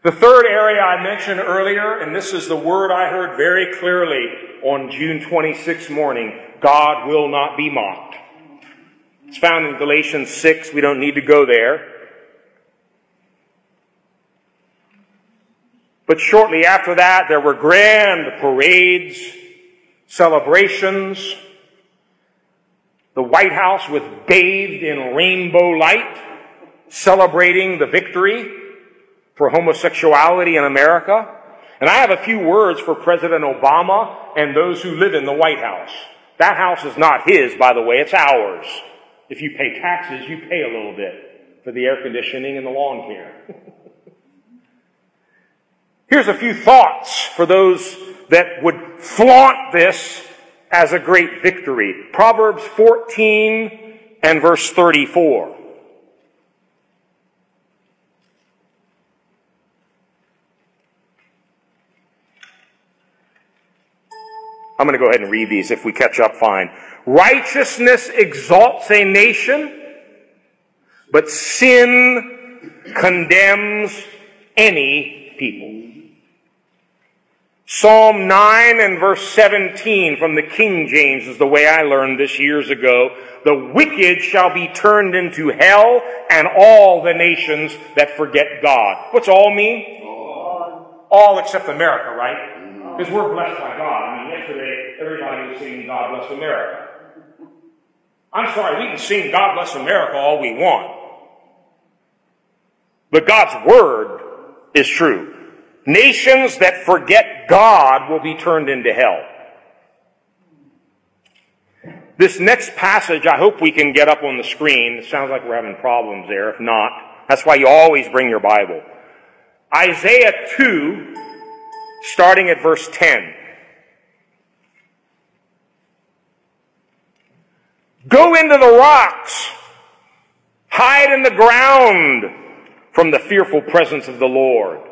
The third area I mentioned earlier, and this is the word I heard very clearly on June 26th morning, God will not be mocked. It's found in Galatians 6. We don't need to go there. But shortly after that, there were grand parades, celebrations. The White House was bathed in rainbow light, celebrating the victory for homosexuality in America. And I have a few words for President Obama and those who live in the White House. That house is not his, by the way, it's ours. If you pay taxes, you pay a little bit for the air conditioning and the lawn care. *laughs* Here's a few thoughts for those that would flaunt this as a great victory. Proverbs 14 and verse 34. I'm going to go ahead and read these. If we catch up, fine. Righteousness exalts a nation, but sin condemns any people. Psalm 9 and verse 17 from the King James is the way I learned this years ago. The wicked shall be turned into hell and all the nations that forget God. What's all mean? All, all except America, right? Mm. Because we're blessed by God. I mean, yesterday everybody was singing God Bless America. I'm sorry, we can sing God Bless America all we want. But God's Word is true. Nations that forget God will be turned into hell. This next passage, I hope we can get up on the screen. It sounds like we're having problems there. If not, that's why you always bring your Bible. Isaiah 2, starting at verse 10. Go into the rocks. Hide in the ground from the fearful presence of the Lord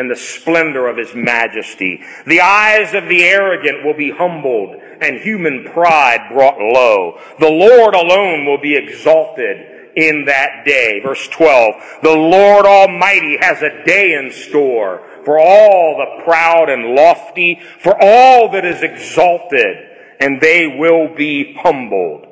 and the splendor of his majesty. The eyes of the arrogant will be humbled and human pride brought low. The Lord alone will be exalted in that day. Verse 12. The Lord Almighty has a day in store for all the proud and lofty, for all that is exalted, and they will be humbled.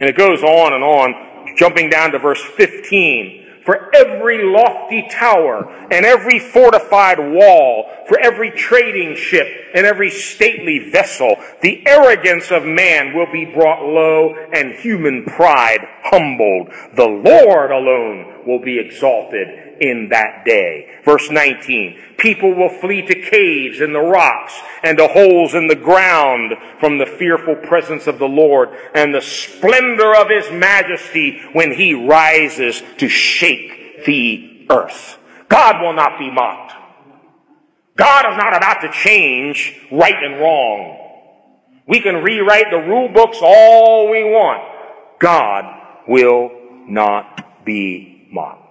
And it goes on and on, jumping down to verse 15 for every lofty tower and every fortified wall, for every trading ship and every stately vessel. The arrogance of man will be brought low and human pride humbled. The Lord alone will be exalted in that day. Verse 19. People will flee to caves in the rocks and to holes in the ground from the fearful presence of the Lord and the splendor of his majesty when he rises to shake the earth. God will not be mocked. God is not about to change right and wrong. We can rewrite the rule books all we want. God will not be mocked.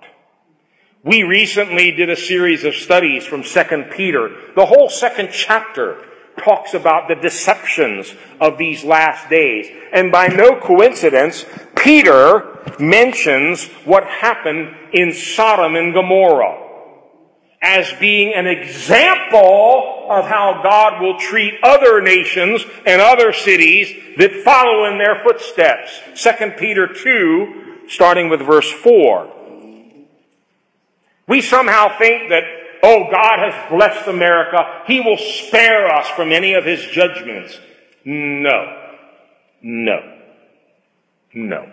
We recently did a series of studies from 2 Peter. The whole second chapter talks about the deceptions of these last days. And by no coincidence, Peter mentions what happened in Sodom and Gomorrah as being an example of how God will treat other nations and other cities that follow in their footsteps. 2 Peter 2, starting with verse 4. We somehow think that, oh, God has blessed America. He will spare us from any of his judgments. No. No. No.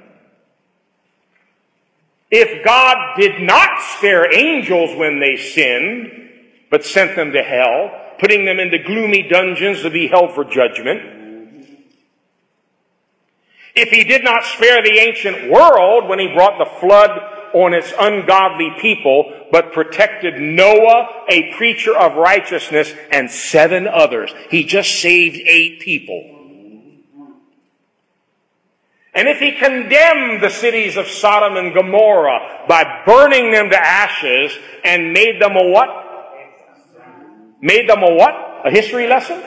If God did not spare angels when they sinned, but sent them to hell, putting them into gloomy dungeons to be held for judgment, if he did not spare the ancient world when he brought the flood on its ungodly people, but protected Noah, a preacher of righteousness, and seven others. He just saved eight people. And if he condemned the cities of Sodom and Gomorrah by burning them to ashes and made them a what? Made them a what? A history lesson?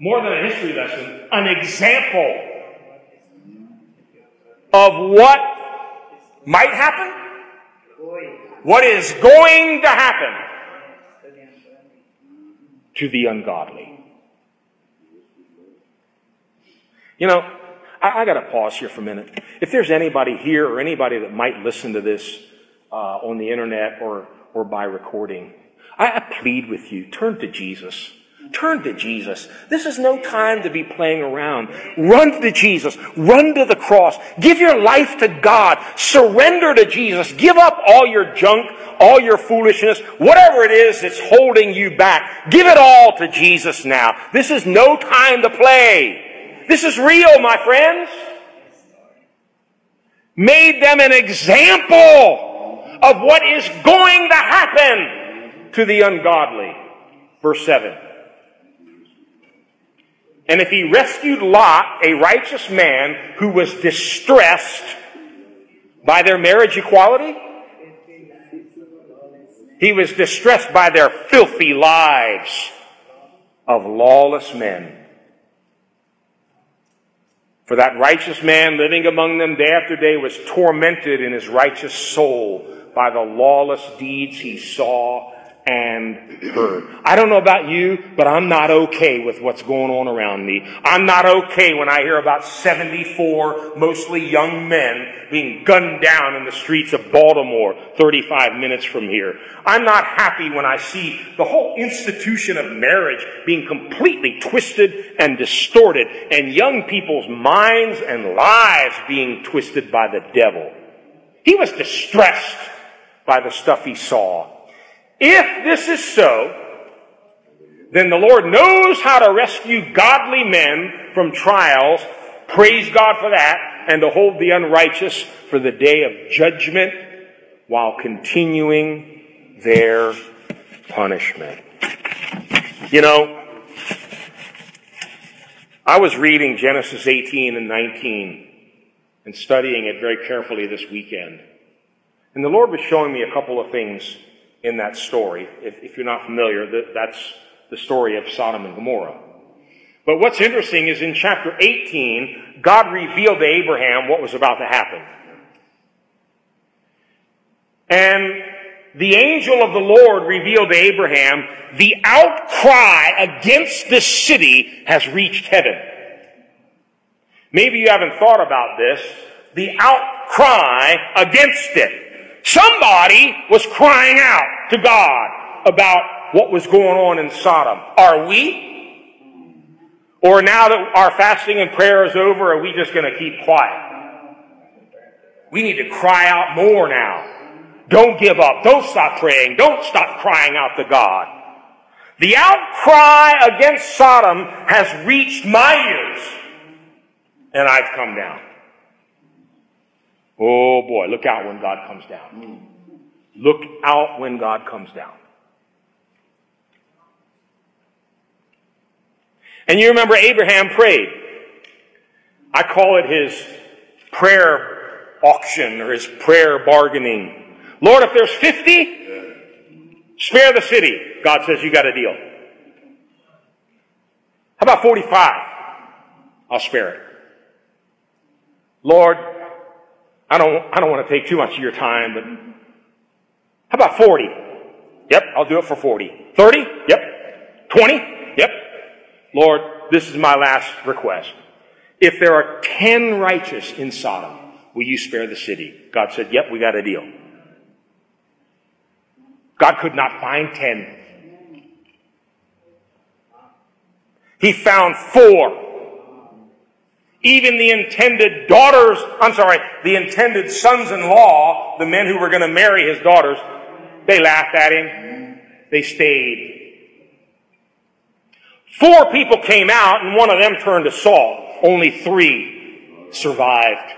More than a history lesson, an example of what might happen, what is going to happen to the ungodly. You know, I, I got to pause here for a minute. If there's anybody here or anybody that might listen to this uh, on the internet or, or by recording, I, I plead with you, turn to Jesus. Turn to Jesus. This is no time to be playing around. Run to Jesus. Run to the cross. Give your life to God. Surrender to Jesus. Give up all your junk, all your foolishness, whatever it is that's holding you back. Give it all to Jesus now. This is no time to play. This is real, my friends. Made them an example of what is going to happen to the ungodly. Verse 7. And if he rescued Lot, a righteous man who was distressed by their marriage equality, he was distressed by their filthy lives of lawless men. For that righteous man living among them day after day was tormented in his righteous soul by the lawless deeds he saw and heard. I don't know about you, but I'm not okay with what's going on around me. I'm not okay when I hear about 74 mostly young men being gunned down in the streets of Baltimore 35 minutes from here. I'm not happy when I see the whole institution of marriage being completely twisted and distorted and young people's minds and lives being twisted by the devil. He was distressed by the stuff he saw. If this is so, then the Lord knows how to rescue godly men from trials. Praise God for that. And to hold the unrighteous for the day of judgment while continuing their punishment. You know, I was reading Genesis 18 and 19 and studying it very carefully this weekend. And the Lord was showing me a couple of things in that story. If, if you're not familiar, that, that's the story of Sodom and Gomorrah. But what's interesting is in chapter 18, God revealed to Abraham what was about to happen. And the angel of the Lord revealed to Abraham, the outcry against this city has reached heaven. Maybe you haven't thought about this. The outcry against it. Somebody was crying out to God about what was going on in Sodom. Are we? Or now that our fasting and prayer is over, are we just going to keep quiet? We need to cry out more now. Don't give up. Don't stop praying. Don't stop crying out to God. The outcry against Sodom has reached my ears, and I've come down. Oh boy, look out when God comes down. Look out when God comes down. And you remember Abraham prayed. I call it his prayer auction or his prayer bargaining. Lord, if there's 50, spare the city. God says, you got a deal. How about 45? I'll spare it. Lord, I don't, I don't want to take too much of your time, but how about 40? Yep, I'll do it for 40. 30? Yep. 20? Yep. Lord, this is my last request. If there are 10 righteous in Sodom, will you spare the city? God said, yep, we got a deal. God could not find 10. He found four. Even the intended daughters, I'm sorry, the intended sons-in-law, the men who were going to marry his daughters, they laughed at him. They stayed. Four people came out and one of them turned to salt. Only three survived.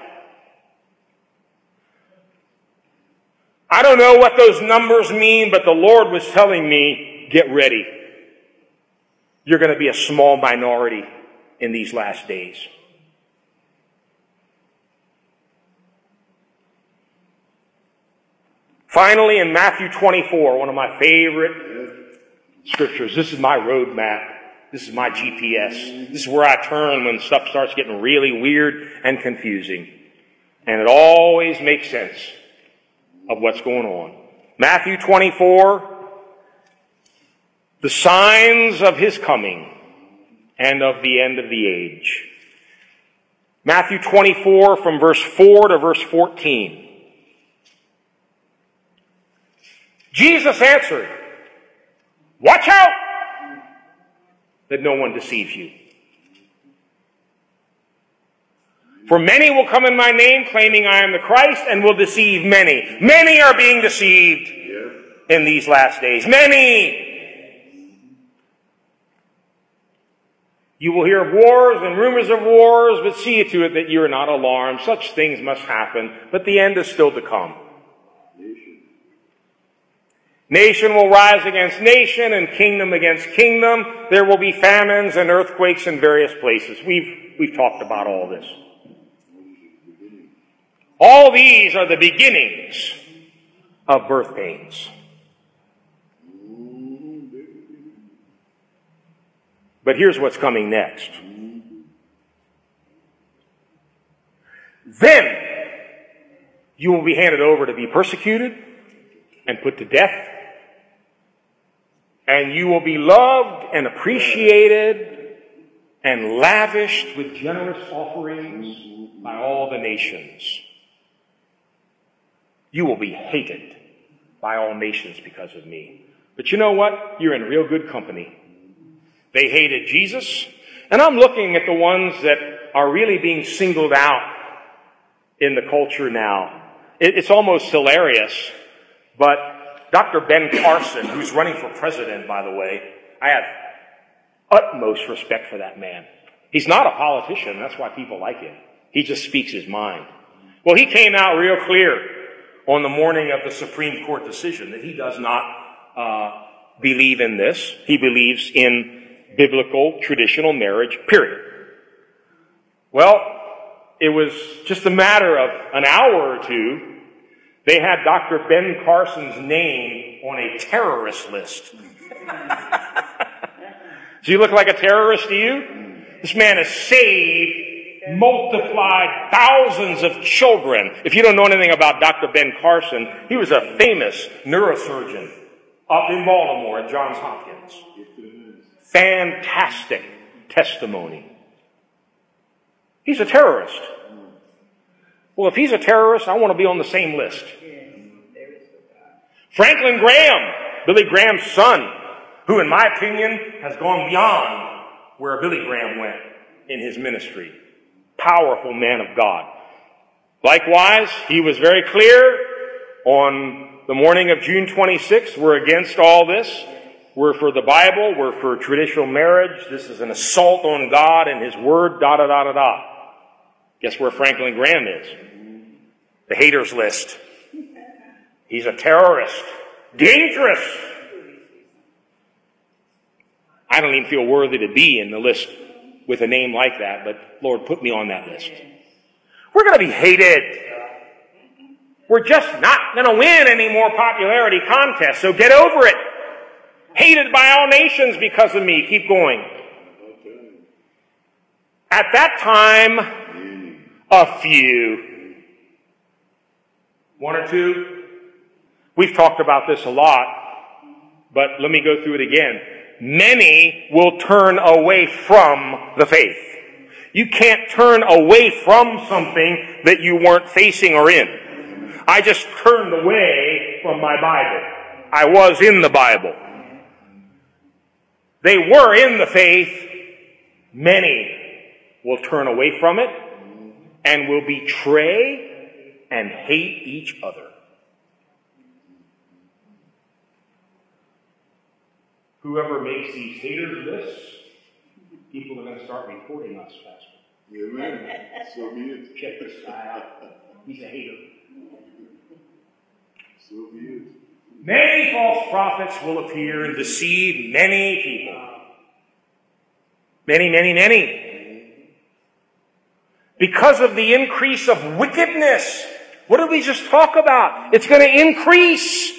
I don't know what those numbers mean, but the Lord was telling me, get ready. You're going to be a small minority in these last days. Finally, in Matthew 24, one of my favorite scriptures, this is my roadmap. This is my GPS. This is where I turn when stuff starts getting really weird and confusing. And it always makes sense of what's going on. Matthew 24, the signs of his coming and of the end of the age. Matthew 24 from verse 4 to verse 14. Jesus answered, Watch out that no one deceives you. For many will come in my name claiming I am the Christ and will deceive many. Many are being deceived in these last days. Many! You will hear of wars and rumors of wars, but see to it that you are not alarmed. Such things must happen, but the end is still to come. Nation will rise against nation and kingdom against kingdom. There will be famines and earthquakes in various places. We've, we've talked about all this. All these are the beginnings of birth pains. But here's what's coming next. Then you will be handed over to be persecuted and put to death. And you will be loved and appreciated and lavished with generous offerings by all the nations. You will be hated by all nations because of me. But you know what? You're in real good company. They hated Jesus. And I'm looking at the ones that are really being singled out in the culture now. It's almost hilarious, but Dr. Ben Carson, who's running for president, by the way, I have utmost respect for that man. He's not a politician. That's why people like him. He just speaks his mind. Well, he came out real clear on the morning of the Supreme Court decision that he does not uh, believe in this. He believes in biblical traditional marriage, period. Well, it was just a matter of an hour or two. They had Dr. Ben Carson's name on a terrorist list. Do you look like a terrorist to you? This man has saved multiplied thousands of children. If you don't know anything about Dr. Ben Carson, he was a famous neurosurgeon up in Baltimore at Johns Hopkins. Fantastic testimony. He's a terrorist. Well, if he's a terrorist, I want to be on the same list. Franklin Graham, Billy Graham's son, who in my opinion has gone beyond where Billy Graham went in his ministry powerful man of God. Likewise, he was very clear on the morning of June 26th. We're against all this. We're for the Bible. We're for traditional marriage. This is an assault on God and His Word, da da da da da. Guess where Franklin Graham is? The haters list. He's a terrorist. Dangerous. I don't even feel worthy to be in the list with a name like that, but Lord, put me on that list. We're going to be hated. We're just not going to win any more popularity contests, so get over it. Hated by all nations because of me. Keep going. At that time, a few. One or two. We've talked about this a lot, but let me go through it again many will turn away from the faith. You can't turn away from something that you weren't facing or in. I just turned away from my Bible. I was in the Bible. They were in the faith, Many will turn away from it and will betray and hate each other. Whoever makes these haters lists, people are going to start reporting us, Pastor. Amen. So be it. Check this guy out. He's a hater. So be it. Many false prophets will appear and deceive many people. Many, many, many. Because of the increase of wickedness. What did we just talk about? It's going to increase.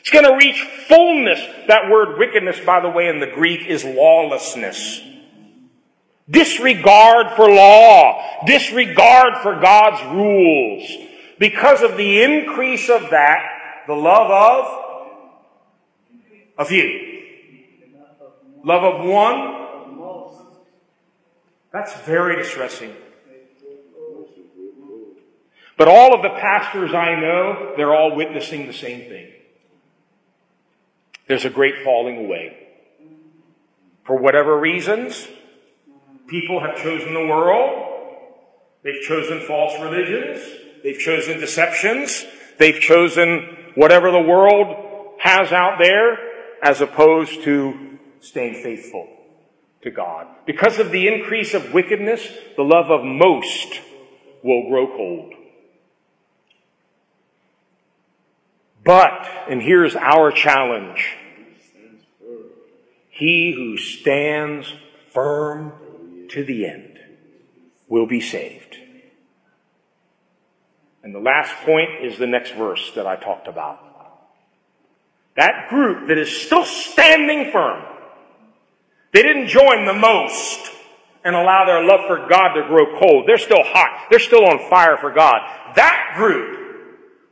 It's going to reach fullness. That word wickedness, by the way, in the Greek is lawlessness. Disregard for law. Disregard for God's rules. Because of the increase of that, the love of a few. Love of one. That's very distressing. But all of the pastors I know, they're all witnessing the same thing. There's a great falling away. For whatever reasons, people have chosen the world. They've chosen false religions. They've chosen deceptions. They've chosen whatever the world has out there as opposed to staying faithful to God. Because of the increase of wickedness, the love of most will grow cold. But, and here's our challenge, he who stands firm to the end will be saved. And the last point is the next verse that I talked about. That group that is still standing firm. They didn't join the most and allow their love for God to grow cold. They're still hot. They're still on fire for God. That group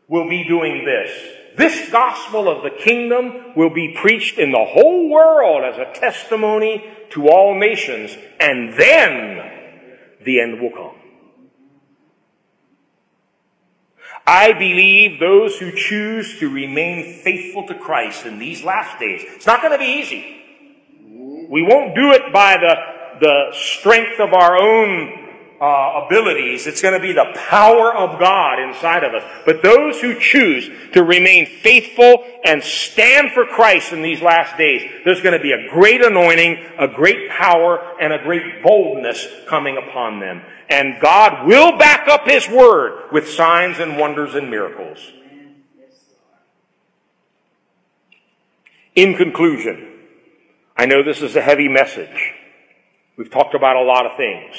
will be doing this. This gospel of the kingdom will be preached in the whole world as a testimony to all nations, and then the end will come. I believe those who choose to remain faithful to Christ in these last days, it's not going to be easy. We won't do it by the, the strength of our own uh, abilities. It's going to be the power of God inside of us. But those who choose to remain faithful and stand for Christ in these last days, there's going to be a great anointing, a great power, and a great boldness coming upon them. And God will back up His word with signs and wonders and miracles. In conclusion, I know this is a heavy message. We've talked about a lot of things.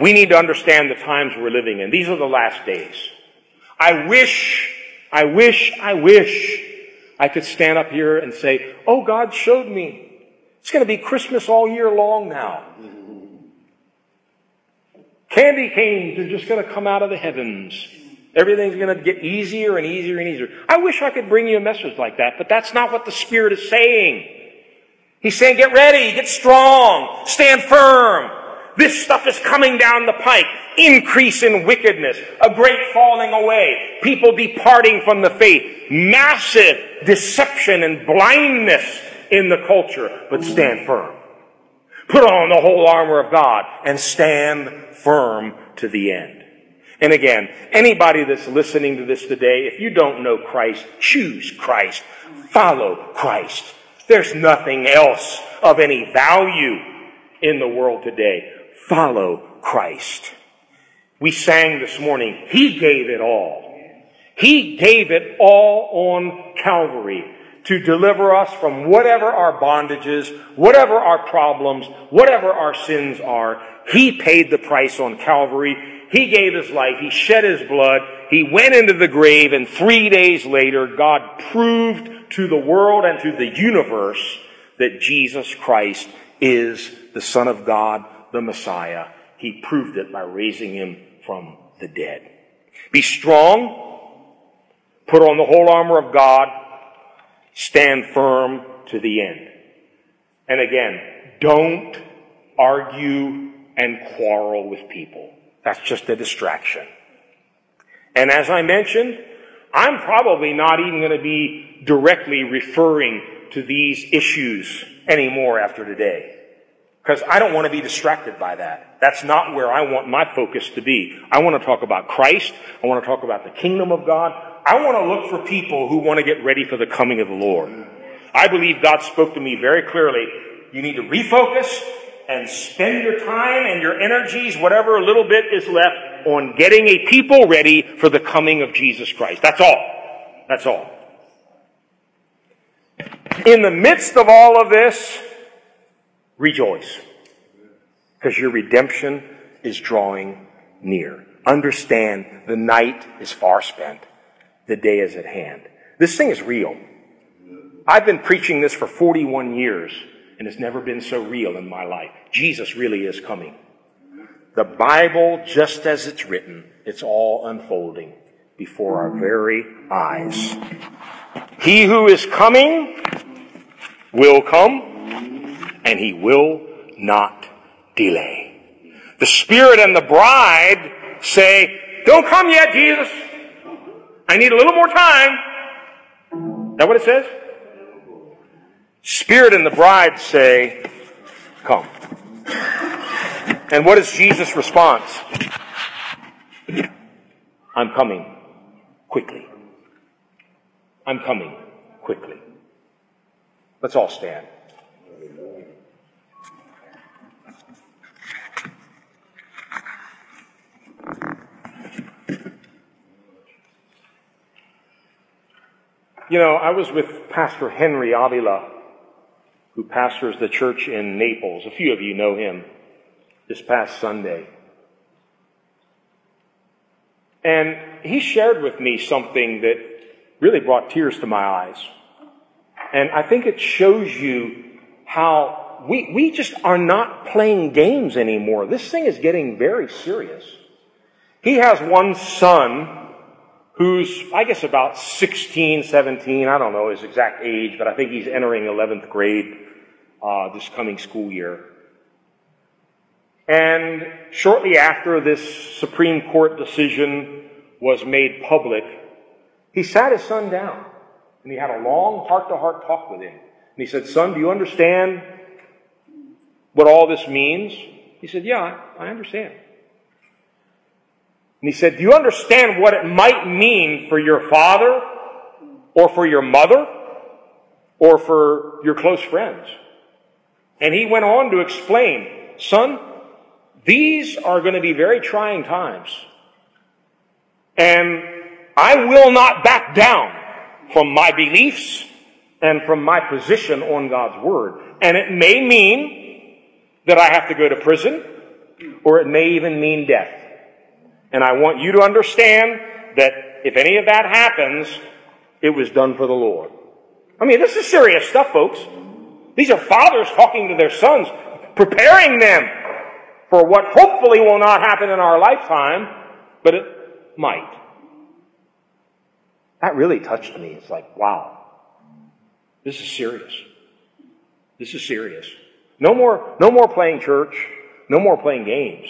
We need to understand the times we're living in. These are the last days. I wish, I wish, I wish I could stand up here and say, Oh, God showed me. It's going to be Christmas all year long now. Candy canes are just going to come out of the heavens. Everything's going to get easier and easier and easier. I wish I could bring you a message like that, but that's not what the Spirit is saying. He's saying, get ready, get strong, stand firm. This stuff is coming down the pike. Increase in wickedness, a great falling away, people departing from the faith, massive deception and blindness in the culture, but stand firm. Put on the whole armor of God and stand firm to the end. And again, anybody that's listening to this today, if you don't know Christ, choose Christ. Follow Christ. There's nothing else of any value in the world today. Follow Christ. We sang this morning, He gave it all. He gave it all on Calvary to deliver us from whatever our bondages, whatever our problems, whatever our sins are. He paid the price on Calvary. He gave his life. He shed his blood. He went into the grave and three days later, God proved to the world and to the universe that Jesus Christ is the Son of God, the Messiah. He proved it by raising him from the dead. Be strong, put on the whole armor of God, stand firm to the end. And again, don't argue and quarrel with people. That's just a distraction. And as I mentioned, I'm probably not even going to be directly referring to these issues anymore after today. Because I don't want to be distracted by that. That's not where I want my focus to be. I want to talk about Christ. I want to talk about the kingdom of God. I want to look for people who want to get ready for the coming of the Lord. I believe God spoke to me very clearly. You need to refocus and spend your time and your energies, whatever a little bit is left, on getting a people ready for the coming of Jesus Christ. That's all. That's all. In the midst of all of this, rejoice. Because your redemption is drawing near. Understand the night is far spent. The day is at hand. This thing is real. I've been preaching this for 41 years and it's never been so real in my life. Jesus really is coming. The Bible, just as it's written, it's all unfolding before our very eyes. He who is coming will come, and he will not delay. The Spirit and the bride say, Don't come yet, Jesus. I need a little more time. Is that what it says? Spirit and the bride say, Come. And what is Jesus' response? I'm coming quickly. I'm coming quickly. Let's all stand. You know, I was with Pastor Henry Avila who pastors the church in Naples. A few of you know him this past Sunday. And he shared with me something that really brought tears to my eyes. And I think it shows you how we, we just are not playing games anymore. This thing is getting very serious. He has one son who's, I guess, about 16, 17. I don't know his exact age, but I think he's entering 11th grade uh, this coming school year. And shortly after this Supreme Court decision was made public, he sat his son down and he had a long heart to heart talk with him. And he said, Son, do you understand what all this means? He said, Yeah, I understand. And he said, Do you understand what it might mean for your father or for your mother or for your close friends? And he went on to explain, son, these are going to be very trying times. And I will not back down from my beliefs and from my position on God's Word. And it may mean that I have to go to prison, or it may even mean death. And I want you to understand that if any of that happens, it was done for the Lord. I mean, this is serious stuff, folks. These are fathers talking to their sons, preparing them for what hopefully will not happen in our lifetime, but it might. That really touched me. It's like, wow, this is serious. This is serious. No more, no more playing church. No more playing games.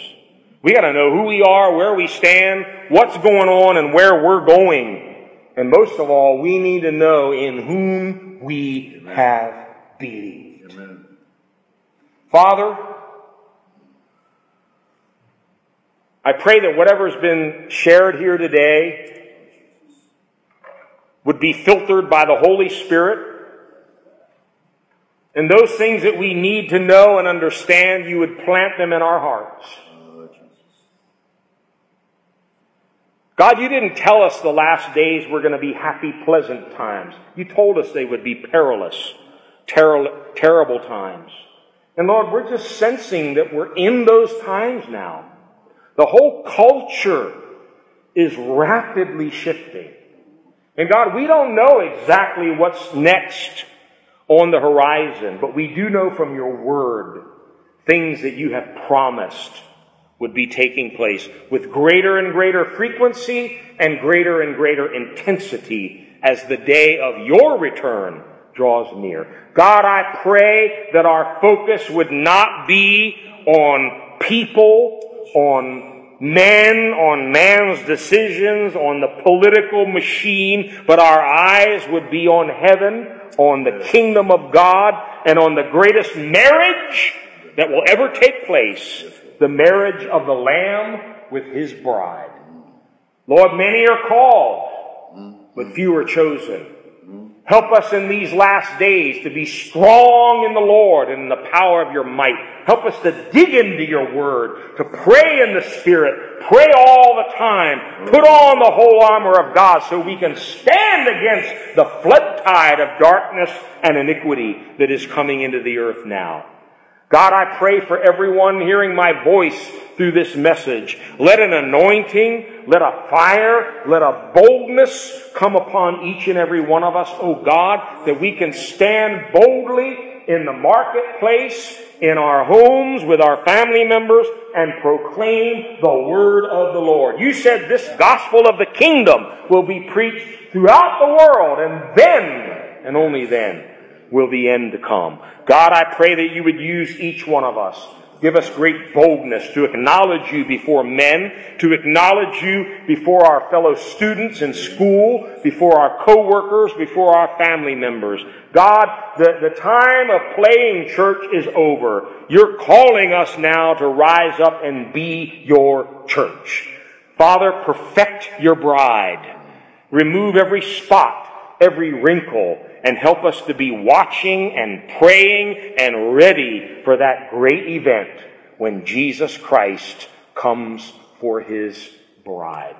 We gotta know who we are, where we stand, what's going on, and where we're going. And most of all, we need to know in whom we have believed. Amen. Father, I pray that whatever's been shared here today would be filtered by the Holy Spirit. And those things that we need to know and understand, you would plant them in our hearts. God, you didn't tell us the last days were going to be happy, pleasant times. You told us they would be perilous ter- terrible times. And Lord, we're just sensing that we're in those times now. The whole culture is rapidly shifting. And God, we don't know exactly what's next on the horizon, but we do know from your word things that you have promised would be taking place with greater and greater frequency and greater and greater intensity as the day of your return draws near. God, I pray that our focus would not be on people, on men, on man's decisions, on the political machine, but our eyes would be on heaven, on the kingdom of God, and on the greatest marriage that will ever take place, the marriage of the Lamb with his bride. Lord, many are called, but few are chosen. Help us in these last days to be strong in the Lord and in the power of your might. Help us to dig into your word, to pray in the Spirit, pray all the time, put on the whole armor of God so we can stand against the flood tide of darkness and iniquity that is coming into the earth now. God, I pray for everyone hearing my voice through this message. Let an anointing, let a fire, let a boldness come upon each and every one of us, oh God, that we can stand boldly in the marketplace, in our homes, with our family members, and proclaim the word of the Lord. You said this gospel of the kingdom will be preached throughout the world, and then, and only then, will the end come. God, I pray that you would use each one of us. Give us great boldness to acknowledge you before men, to acknowledge you before our fellow students in school, before our co-workers, before our family members. God, the, the time of playing church is over. You're calling us now to rise up and be your church. Father, perfect your bride. Remove every spot, every wrinkle, and help us to be watching and praying and ready for that great event when Jesus Christ comes for his bride.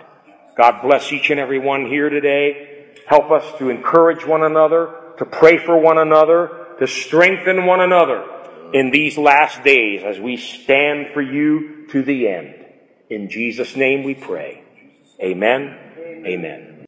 God bless each and every one here today. Help us to encourage one another, to pray for one another, to strengthen one another in these last days as we stand for you to the end. In Jesus' name we pray. Amen. Amen.